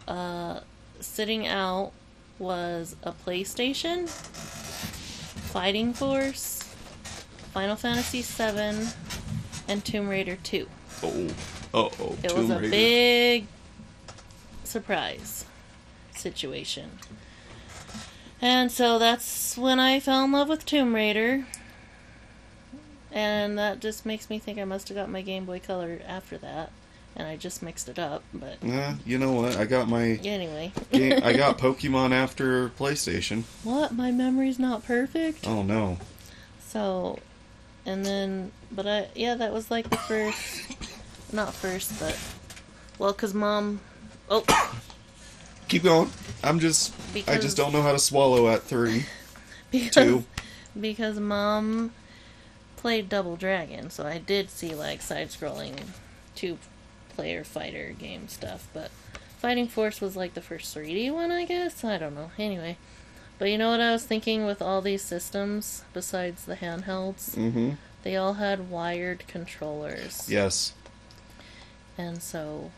Uh, sitting out was a PlayStation, Fighting Force, Final Fantasy VII, and Tomb Raider 2. oh, oh, oh, It was a big surprise situation. And so that's when I fell in love with Tomb Raider. And that just makes me think I must have got my Game Boy Color after that. And I just mixed it up, but you know what? I got my anyway. game. I got Pokemon after PlayStation. what? My memory's not perfect? Oh no. So, and then, but I, yeah, that was like the first, not first, but, well, because mom, oh, Keep going. I'm just. I just don't know how to swallow at three. because, Two. because mom played Double Dragon, so I did see like side scrolling two player fighter game stuff, but Fighting Force was like the first 3D one, I guess. I don't know. Anyway, but you know what I was thinking with all these systems besides the handhelds? Mm-hmm. They all had wired controllers. Yes. And so,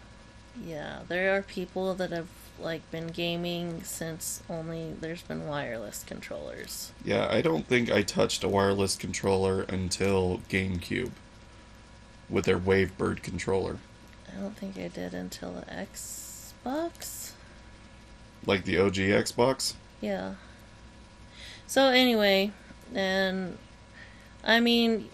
yeah, there are people that have like been gaming since only there's been wireless controllers. Yeah, I don't think I touched a wireless controller until GameCube with their Wavebird controller. I don't think I did until the Xbox. Like the OG Xbox. Yeah. So anyway, and I mean,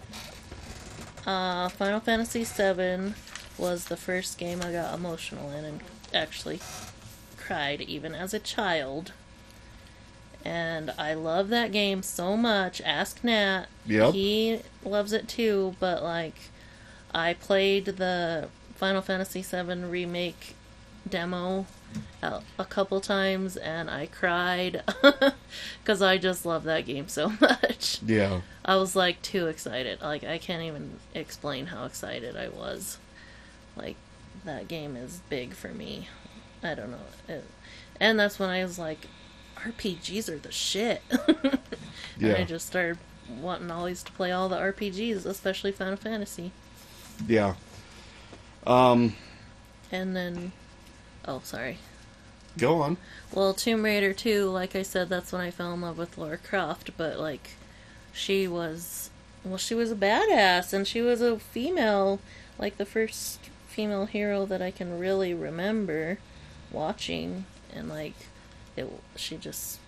Uh, Final Fantasy VII was the first game I got emotional in and actually cried even as a child. And I love that game so much. Ask Nat. Yep. He loves it too, but like I played the Final Fantasy VII remake demo a, a couple times and I cried because I just love that game so much. Yeah. I was like too excited. Like I can't even explain how excited I was. Like that game is big for me. I don't know. It, and that's when I was like, RPGs are the shit. and Yeah. I just started wanting always to play all the RPGs, especially Final Fantasy. Yeah. Um, And then, oh sorry. go on. Well, Tomb Raider 2, like I said, that's when I fell in love with Laura Croft, but like she was well, she was a badass and she was a female, like the first female hero that I can really remember watching and like it she just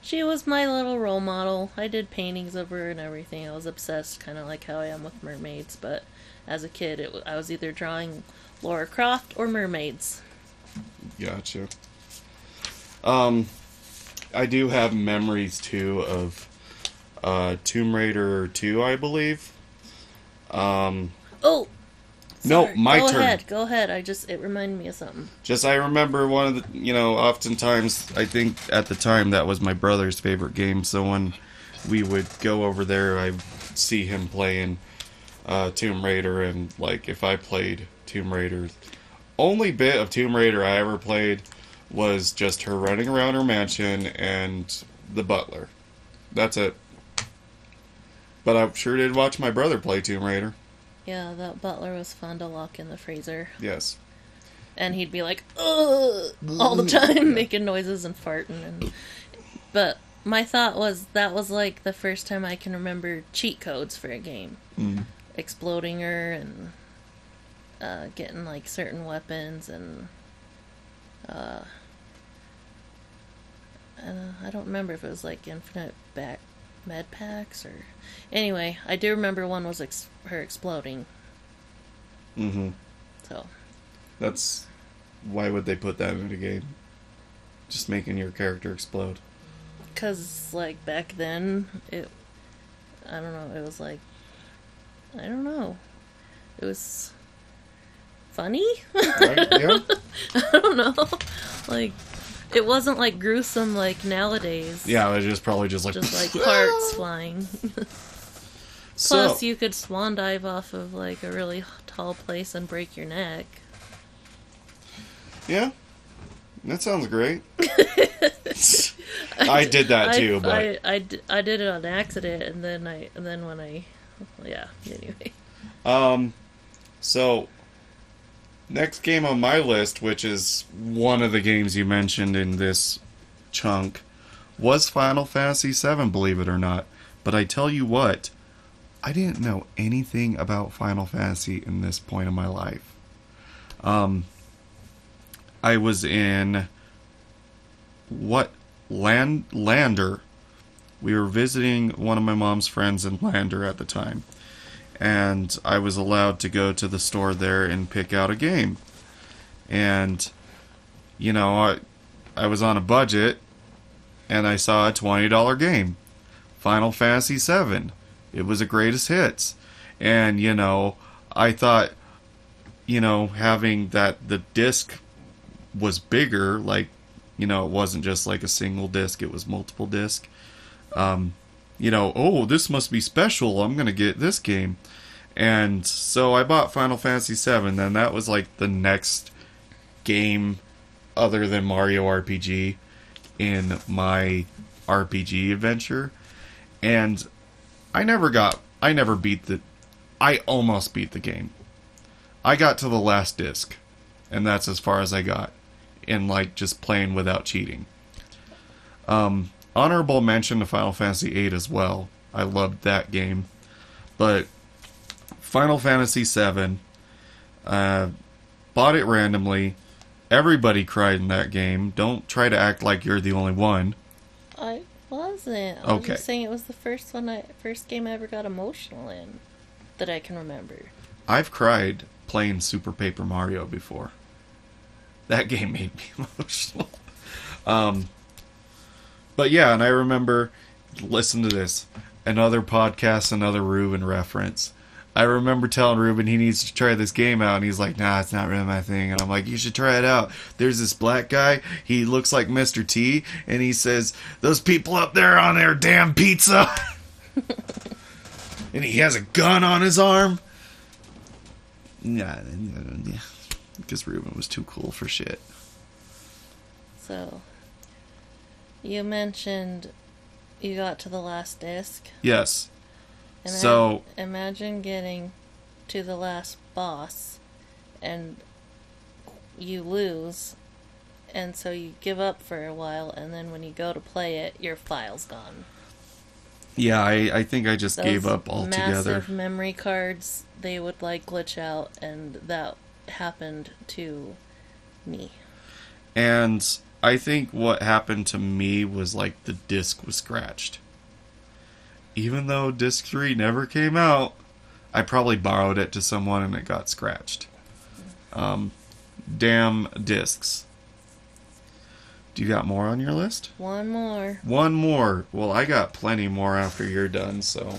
she was my little role model. I did paintings of her and everything. I was obsessed, kind of like how I am with mermaids. But as a kid, it I was either drawing Laura Croft or mermaids. Gotcha. Um, I do have memories too of uh, Tomb Raider 2, I believe. Um, Oh, No, my go turn. ahead. Go ahead. I just it reminded me of something. just I remember one of the, you know, oftentimes I think at the time that was my brother's favorite game. So when we would go over there, I see him playing uh, Tomb Raider, and like if I played Tomb Raider, only bit of Tomb Raider I ever played was just her running around her mansion and the butler. That's it. But I sure did watch my brother play Tomb Raider. Yeah, that butler was fun to lock in the freezer, Yes. and he'd be like, "Ugh," all the time, making noises and farting. And but my thought was that was like the first time I can remember cheat codes for a game, Mm. exploding her and uh, getting like certain weapons and. Uh, uh, I don't remember if it was like infinite back med packs or anyway i do remember one was ex- her exploding Mm-hmm. so That's why would they put that in a game? Just making your character explode. because like back then it i don't know it was like i don't know it was funny Right? yeah. i don't know like it wasn't like gruesome like nowadays Yeah, it was just probably just like just like parts flying so, plus you could swan dive off of like a really tall place and break your neck Yeah. That sounds great. I did that too, I, but I, I, I did it on accident, and then I and then when I, yeah. Anyway, um so next game on my list, which is one of the games you mentioned in this chunk, was Final Fantasy VII, believe it or not. But I tell you what, I didn't know anything about Final Fantasy in this point of my life. Um, I was in what land Lander. We were visiting one of my mom's friends in Lander at the time, and I was allowed to go to the store there and pick out a game. And you know, I I was on a budget, and I saw a twenty dollar game, Final Fantasy VII. It was a greatest hits, and you know, I thought, you know, having that the disc was bigger, like, you know, it wasn't just like a single disc; it was multiple disc. Um, you know, oh, this must be special. I'm gonna get this game, and so I bought Final Fantasy VII. Then that was like the next game, other than Mario RPG, in my RPG adventure, and I never got, I never beat the, I almost beat the game. I got to the last disc, and that's as far as I got, in like just playing without cheating. Um, honorable mention to Final Fantasy VIII as well. I loved that game, but Final Fantasy VII, uh, bought it randomly. Everybody cried in that game. Don't try to act like you're the only one. I wasn't. I was Okay. just saying it was the first one. I first game I ever got emotional in. that I can remember. I've cried playing Super Paper Mario before. That game made me emotional. Um, but yeah, and I remember, listen to this, another podcast, another Ruben reference. I remember telling Ruben he needs to try this game out, and he's like, "Nah, it's not really my thing." And I'm like, "You should try it out." There's this black guy. He looks like Mr. T, and he says, "Those people up there on their damn pizza," and he has a gun on his arm. Yeah, yeah, because Ruben was too cool for shit. So, you mentioned you got to the last disc. Yes. And So- imagine getting to the last boss and you lose and so you give up for a while and then when you go to play it your file's gone. Yeah, I, I think I just gave up altogether. Massive memory cards, they would like glitch out and that happened to me. And I think what happened to me was like the disc was scratched. Even though disc 3 never came out, I probably borrowed it to someone and it got scratched. Um, damn discs. Do you got more on your list? One more One more. Well, I got plenty more after you're done, so.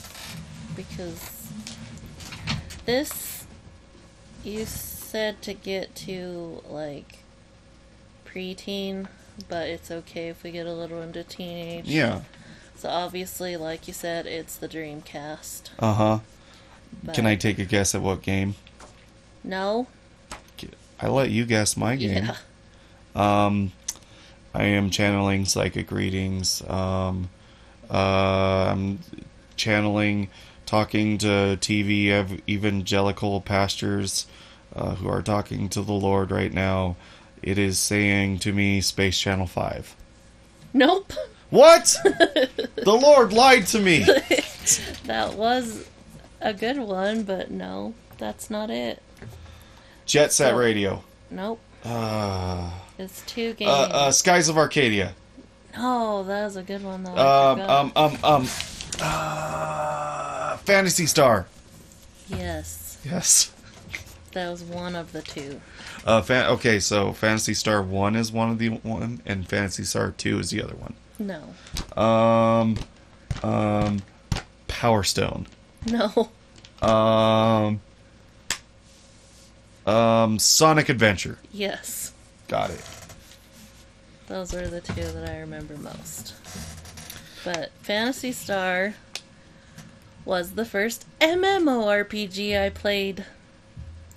because this you said to get to like preteen, but it's okay if we get a little into teenage. Yeah. So obviously, like you said, it's the Dreamcast. Uh huh. Can I take a guess at what game? No. I let you guess my game. Yeah. Um, I am channeling psychic readings. Um, uh, I'm channeling, talking to TV ev- evangelical pastors uh, who are talking to the Lord right now. It is saying to me, Space Channel 5. Nope. What? the Lord lied to me. That was a good one, but no, that's not it. Jet Set Radio. Nope. Uh, It's two games. uh, uh, Skies of Arcadia. Oh, that was a good one though. Um, um, um, um, uh, Phantasy Star. yes, Yes. that was one of the two. Uh, fan- okay, so Phantasy Star One is one of the one, and Phantasy Star Two is the other one. No, Um, um, Power Stone. no, Um, um, Sonic Adventure. yes, Got it. those were the two that I remember most. But Phantasy Star was the first MMORPG I played.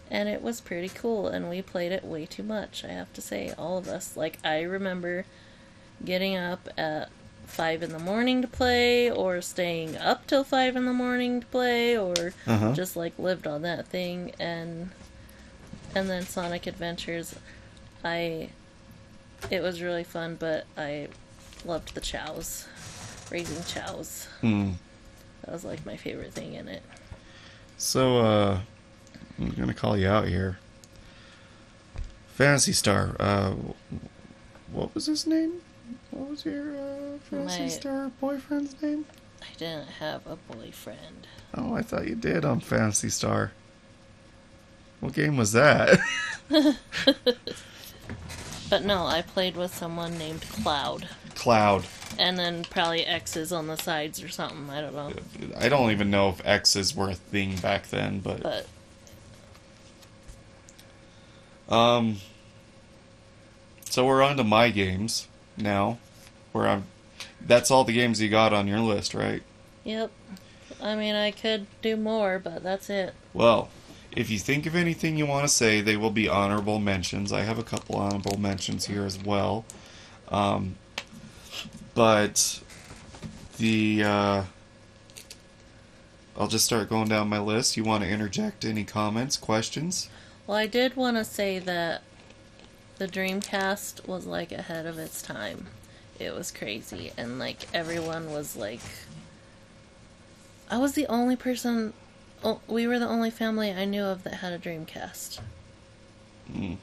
And it was pretty cool, and we played it way too much, I have to say, all of us. Like, I remember getting up at 5 in the morning to play, or staying up till 5 in the morning to play, or Uh-huh. just like lived on that thing. And and then Sonic Adventures, I. It was really fun, but I loved the chows. Raising chows. Hmm. That was like my favorite thing in it. So, uh, I'm gonna call you out here. Phantasy Star. Uh, what was his name? What was your uh, Fantasy My- Star boyfriend's name? I didn't have a boyfriend. Oh, I thought you did on Phantasy Star. What game was that? But no, I played with someone named Cloud. Cloud. And then probably X's on the sides or something. I don't know. I don't even know if X's were a thing back then, but But um. So we're on to my games now, where I'm. That's all the games you got on your list, right? yep. I mean, I could do more, but that's it. Well, if you think of anything you want to say, they will be honorable mentions. I have a couple honorable mentions here as well. Um, but the uh, I'll just start going down my list. You want to interject any comments, questions? Well, I did want to say that the Dreamcast was like ahead of its time. It was crazy, and like everyone was like, I was the only person. Oh, we were the only family I knew of that had a Dreamcast. Mm.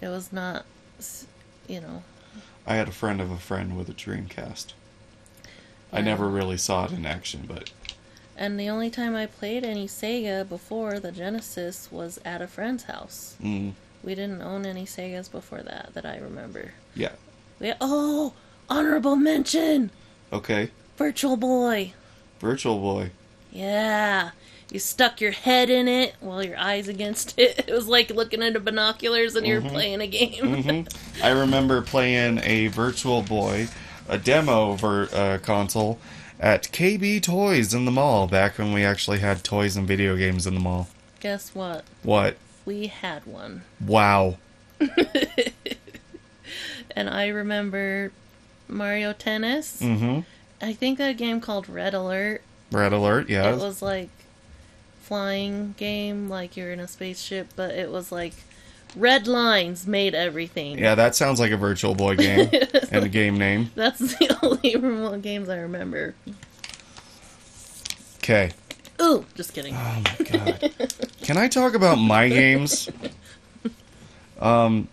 It was not, you know, I had a friend of a friend with a Dreamcast. I never really saw it in action, but And the only time I played any Sega before the Genesis was at a friend's house. Mm, We didn't own any Segas before that that I remember. yeah. We oh, honorable mention, Okay. Virtual Boy. Virtual Boy. Yeah. You stuck your head in it while your eyes against it. It was like looking into binoculars and you're playing a game. hmm I remember playing a Virtual Boy, a demo ver- uh, console at KB Toys in the mall back when we actually had toys and video games in the mall. Guess what? What? We had one. Wow. And I remember Mario Tennis. Mm-hmm. I think a game called Red Alert. Red alert. Yeah. It was like flying game, like you're in a spaceship, but it was like red lines made everything. yeah, that sounds like a Virtual Boy game and a game name. That's the only remote games I remember. Okay. Ooh, just kidding. Oh my god. Can I talk about my games? Um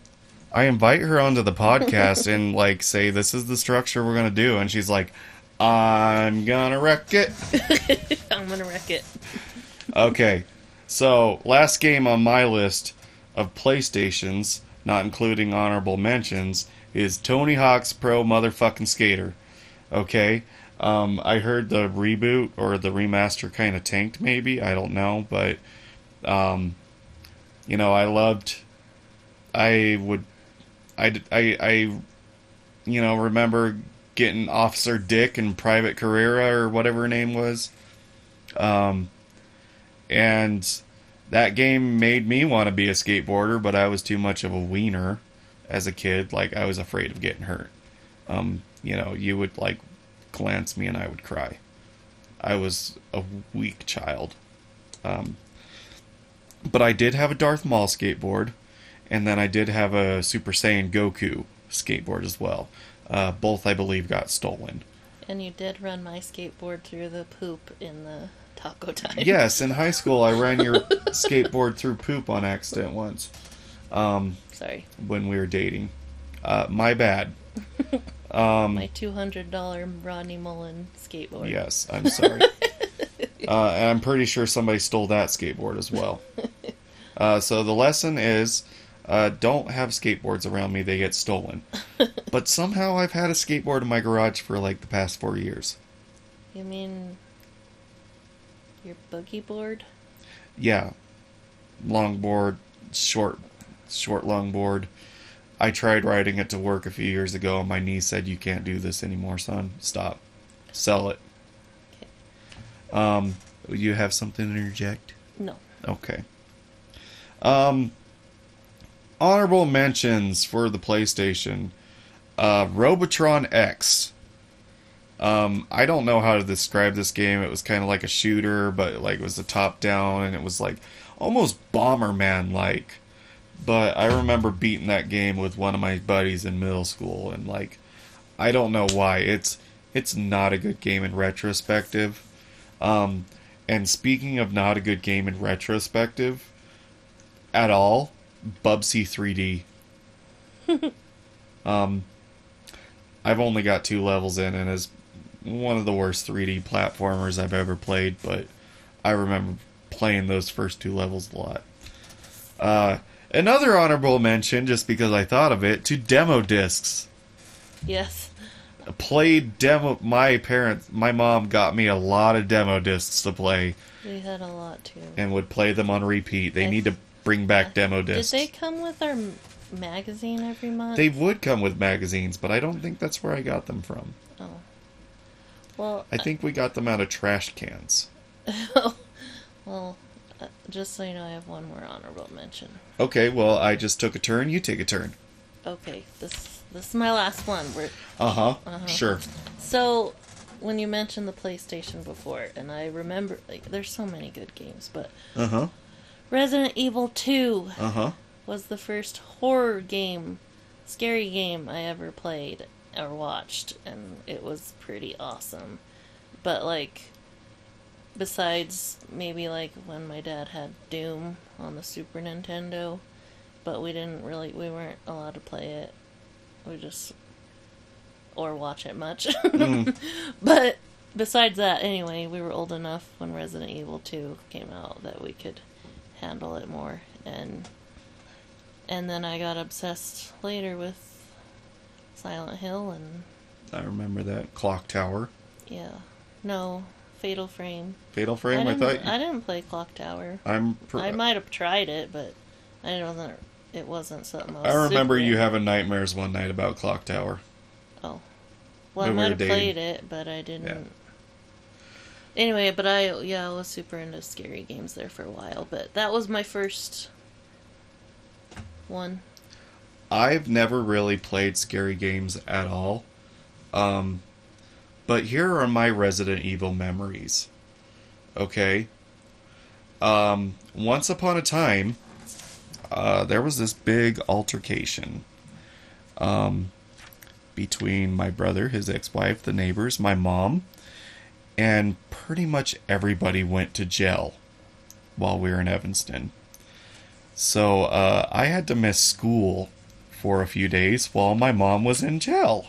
I invite her onto the podcast and like say this is the structure we're gonna do and she's like, I'm gonna wreck it. I'm gonna wreck it. Okay. So last game on my list of PlayStations, not including honorable mentions, is Tony Hawk's Pro Motherfucking Skater. Okay. Um, I heard the reboot or the remaster kind of tanked, maybe. I don't know, but um, you know, I loved. I would, I, I, I, you know, remember getting Officer Dick and Private Carrera or whatever her name was. Um, and that game made me want to be a skateboarder, but I was too much of a wiener as a kid. Like I was afraid of getting hurt. Um, you know, you would like glance me and I would cry. I was a weak child. Um, but I did have a Darth Maul skateboard, and then I did have a Super Saiyan Goku skateboard as well. Uh, both, I believe, got stolen. And you did run my skateboard through the poop in the taco time. Yes, in high school, I ran your skateboard through poop on accident once um, Sorry. when we were dating. Uh, my bad. Um, My $200 Rodney Mullen skateboard. yes, I'm sorry. uh, and I'm pretty sure somebody stole that skateboard as well. Uh, so the lesson is uh, don't have skateboards around me, they get stolen. but somehow I've had a skateboard in my garage for like the past four years. You mean your boogie board? yeah, longboard, short, short longboard. I tried riding it to work a few years ago, and my knee said, "You can't do this anymore, son. Stop. Sell it." Um, you have something to interject? No. Okay. Um, honorable mentions for the PlayStation. Uh, Robotron X. Um, I don't know how to describe this game. It was kind of like a shooter, but like it was a top down, and it was like almost Bomberman like. But I remember beating that game with one of my buddies in middle school, and like, I don't know why. It's it's not a good game in retrospective. Um, and speaking of not a good game in retrospective at all, Bubsy 3D. um, I've only got two levels in, and is one of the worst 3D platformers I've ever played. But I remember playing those first two levels a lot. Uh, another honorable mention, just because I thought of it, to demo discs Yes. played demo my parents my mom got me a lot of demo discs to play We had a lot too. and would play them on repeat they I- need to bring back demo discs. Did they come with our magazine every month? They would come with magazines but i don't think that's where i got them from Oh. Well, i think we got them out of trash cans well, uh, just so you know, I have one more honorable mention. okay well i just took a turn you take a turn Okay, this this is my last one. We're, uh-huh, Uh-huh. sure so, when you mentioned the PlayStation before, and I remember, like, there's so many good games, but uh-huh Resident Evil 2 uh-huh was the first horror game, scary game I ever played or watched, and it was pretty awesome. But like, besides maybe like when my dad had Doom on the Super Nintendo, but we didn't really, we weren't allowed to play it. We just or watch it much. Mm. but besides that, anyway, we were old enough when Resident Evil 2 came out that we could handle it more. And and then I got obsessed later with Silent Hill and I remember that clock tower, yeah. No, Fatal Frame. fatal frame. I I, didn't, thought. I didn't play Clock Tower. I'm. Pr- I might have tried it, but I wasn't. It wasn't something. I, was I remember you having nightmares one night about clock tower. Oh, well, I might have dating. played it, but I didn't. Anyway, but I yeah, I was super into scary games there for a while. But that was my first one. I've never really played scary games at all. Um, but here are my Resident Evil memories. Okay. Um, once upon a time, uh, there was this big altercation um, between my brother, his ex wife, the neighbors, my mom, and pretty much everybody went to jail while we were in Evanston. So uh, I had to miss school for a few days while my mom was in jail.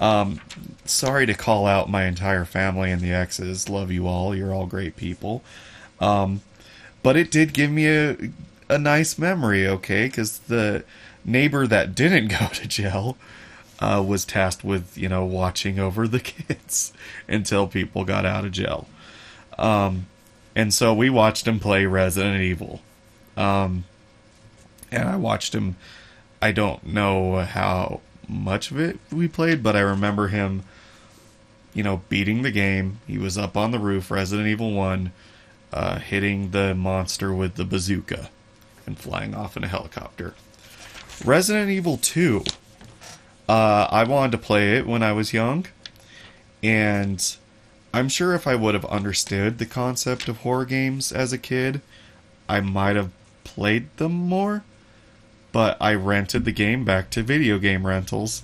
Um, sorry to call out my entire family and the exes. Love you all. You're all great people. Um, but it did give me a a nice memory, okay? Because the neighbor that didn't go to jail uh, was tasked with, you know, watching over the kids until people got out of jail. Um, and so we watched him play Resident Evil. Um, and I watched him. I don't know how much of it we played, but I remember him, you know, beating the game. He was up on the roof, Resident Evil 1, uh, hitting the monster with the bazooka and flying off in a helicopter. Resident Evil 2. Uh, I wanted to play it when I was young, and I'm sure if I would have understood the concept of horror games as a kid, I might have played them more. But I rented the game back to video game rentals.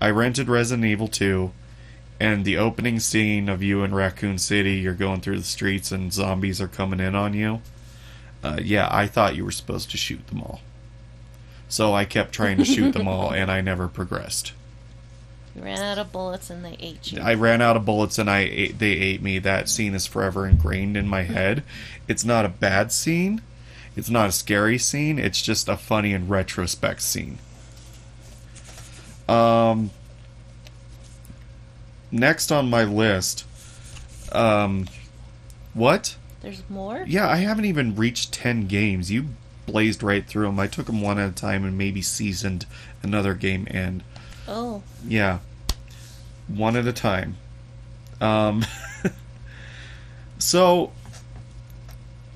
I rented Resident Evil 2, and the opening scene of you in Raccoon City, you're going through the streets and zombies are coming in on you. Uh, yeah, I thought you were supposed to shoot them all. So I kept trying to shoot them all, and I never progressed. You ran out of bullets and they ate you. I ran out of bullets and I ate, they ate me. That scene is forever ingrained in my head. It's not a bad scene. It's not a scary scene. It's just a funny and retrospect scene. Um, next on my list, um, what? There's more. Yeah, I haven't even reached 10 games. You blazed right through them. I took them one at a time and maybe seasoned another game in. Oh, Yeah. One at a time. Um So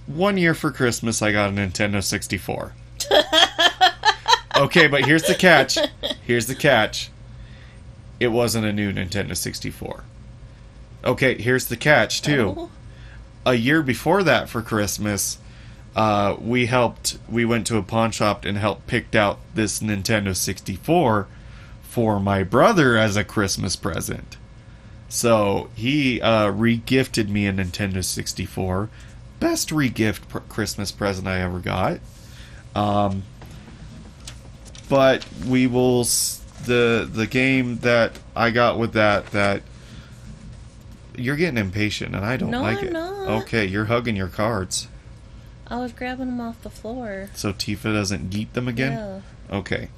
one year for Christmas I got a Nintendo 64. okay, but here's the catch. Here's the catch. It wasn't a new Nintendo 64. Okay, here's the catch too Oh. a year before that for Christmas, uh, we helped. We went to a pawn shop and helped picked out this Nintendo 64 for my brother as a Christmas present. So he uh, re-gifted me a Nintendo 64. Best re-gift pr- Christmas present I ever got. Um, but we will s- the the game that I got with that that you're getting impatient and I don't No, like I'm it. not. Okay, you're hugging your cards. I was grabbing them off the floor. So Tifa doesn't geet them again? Yeah. Okay.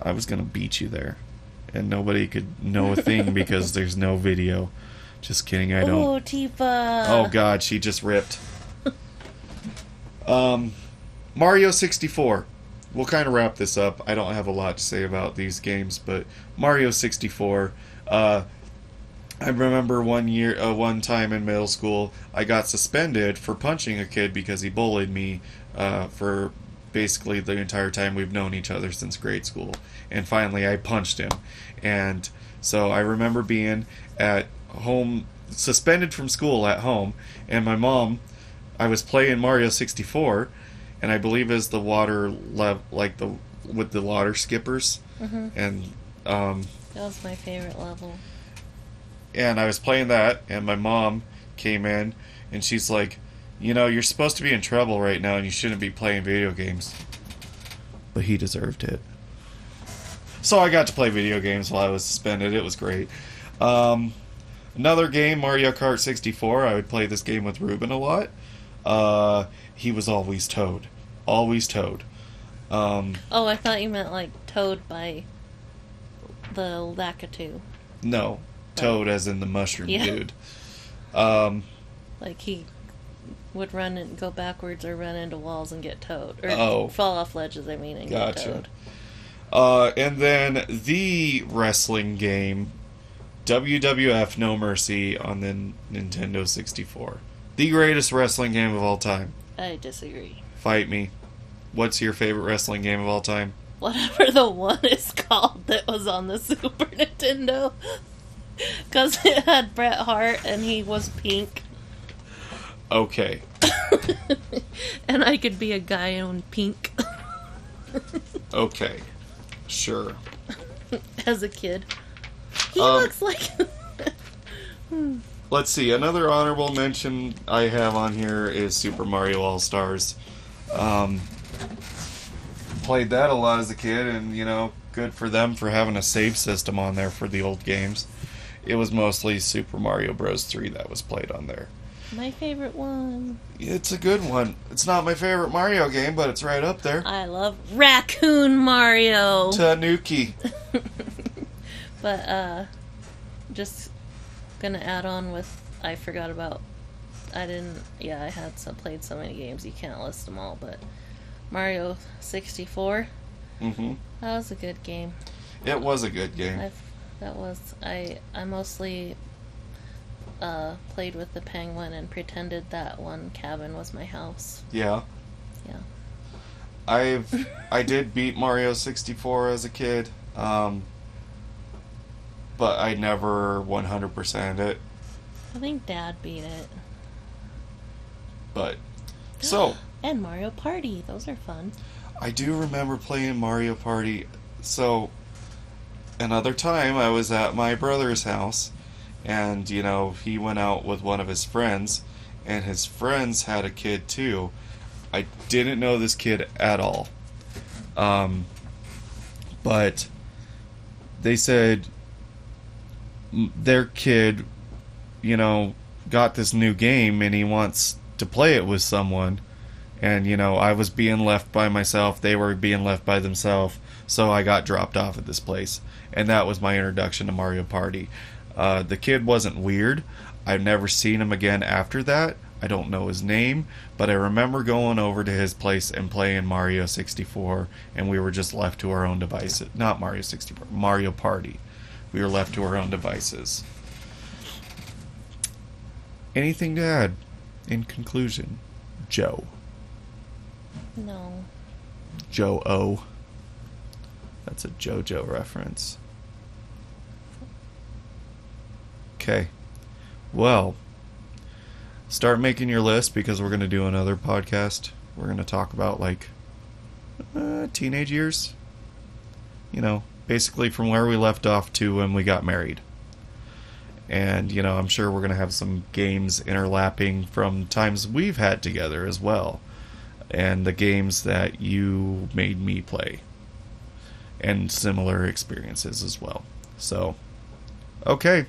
I was gonna beat you there. And nobody could know a thing because there's no video. Just kidding, I don't. Oh, Tifa. Oh god, she just ripped. um Mario 64. We'll kind of wrap this up. I don't have a lot to say about these games, but Mario 64 uh I remember one year, uh, one time in middle school, I got suspended for punching a kid because he bullied me uh, for basically the entire time we've known each other since grade school. And finally, I punched him. And so I remember being at home, suspended from school at home, and my mom, I was playing Mario 64, and I believe is the water level, like the with the water skippers, Mhm. and um, That was my favorite level. And I was playing that, and my mom came in, and she's like, "You know, you're supposed to be in trouble right now, and you shouldn't be playing video games." But he deserved it. So I got to play video games while I was suspended. It was great. Um, Another game, Mario Kart 64. I would play this game with Ruben a lot. Uh, he was always Toad, always Toad. Um, Oh, I thought you meant like towed by the Lakitu. no, Toad as in the mushroom Yeah. dude. Um, Like he would run and go backwards or run into walls and get towed. Or Oh. fall off ledges, I mean, and get towed. uh, and then the wrestling game, WWF No Mercy on the Nintendo 64. The greatest wrestling game of all time. I disagree. Fight me. What's your favorite wrestling game of all time? Whatever the one is called that was on the Super Nintendo. Because it had Bret Hart and he was pink. Okay. and I could be a guy in pink Okay. Sure. as a kid. He Um, looks like. Let's see. Another honorable mention I have on here is Super Mario All Stars. Um, played that a lot as a kid, and you know, good for them for having a save system on there for the old games. It was mostly Super Mario Bros. 3 that was played on there. My favorite one. It's a good one. It's not my favorite Mario game, but it's right up there. I love Raccoon Mario. Tanuki. But uh just gonna add on with I forgot about I didn't yeah, I had some played so many games you can't list them all, but Mario 64, hmm that was a good game. It was a good game. I've that was I I mostly uh played with the penguin and pretended that one cabin was my house. Yeah. Yeah. I've I did beat Mario 64 as a kid, um, but I never 100% it. I think dad beat it. But so And Mario Party, those are fun. I do remember playing Mario Party. So another time I was at my brother's house, and you know he went out with one of his friends, and his friends had a kid too. I didn't know this kid at all. Um, but they said their kid, you know, got this new game and he wants to play it with someone. And, you know, I was being left by myself, they were being left by themselves, so I got dropped off at this place. And that was my introduction to Mario Party. Uh, the kid wasn't weird. I've never seen him again after that. I don't know his name, but I remember going over to his place and playing Mario 64, and we were just left to our own devices. Not Mario 64, Mario Party. We were left to our own devices. Anything to add in conclusion, Joe? No. Joe O. That's a JoJo reference. Okay. Well, start making your list because we're going to do another podcast. We're going to talk about like uh, teenage years. You know, basically from where we left off to when we got married. And, you know, I'm sure we're going to have some games interlapping from times we've had together as well. And the games that you made me play. And similar experiences as well. So, okay.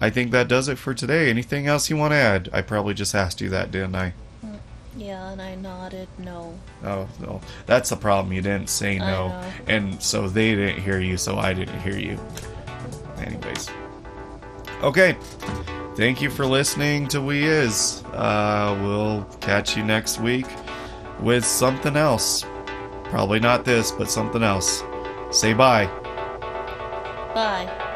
I think that does it for today. Anything else you want to add? I probably just asked you that, didn't I? Yeah, and I nodded no. Oh, no. That's the problem. You didn't say no. And so they didn't hear you, so I didn't hear you. Anyways. Okay. Thank you for listening to We Is. Uh, we'll catch you next week with something else. Probably not this, but something else. Say bye. Bye.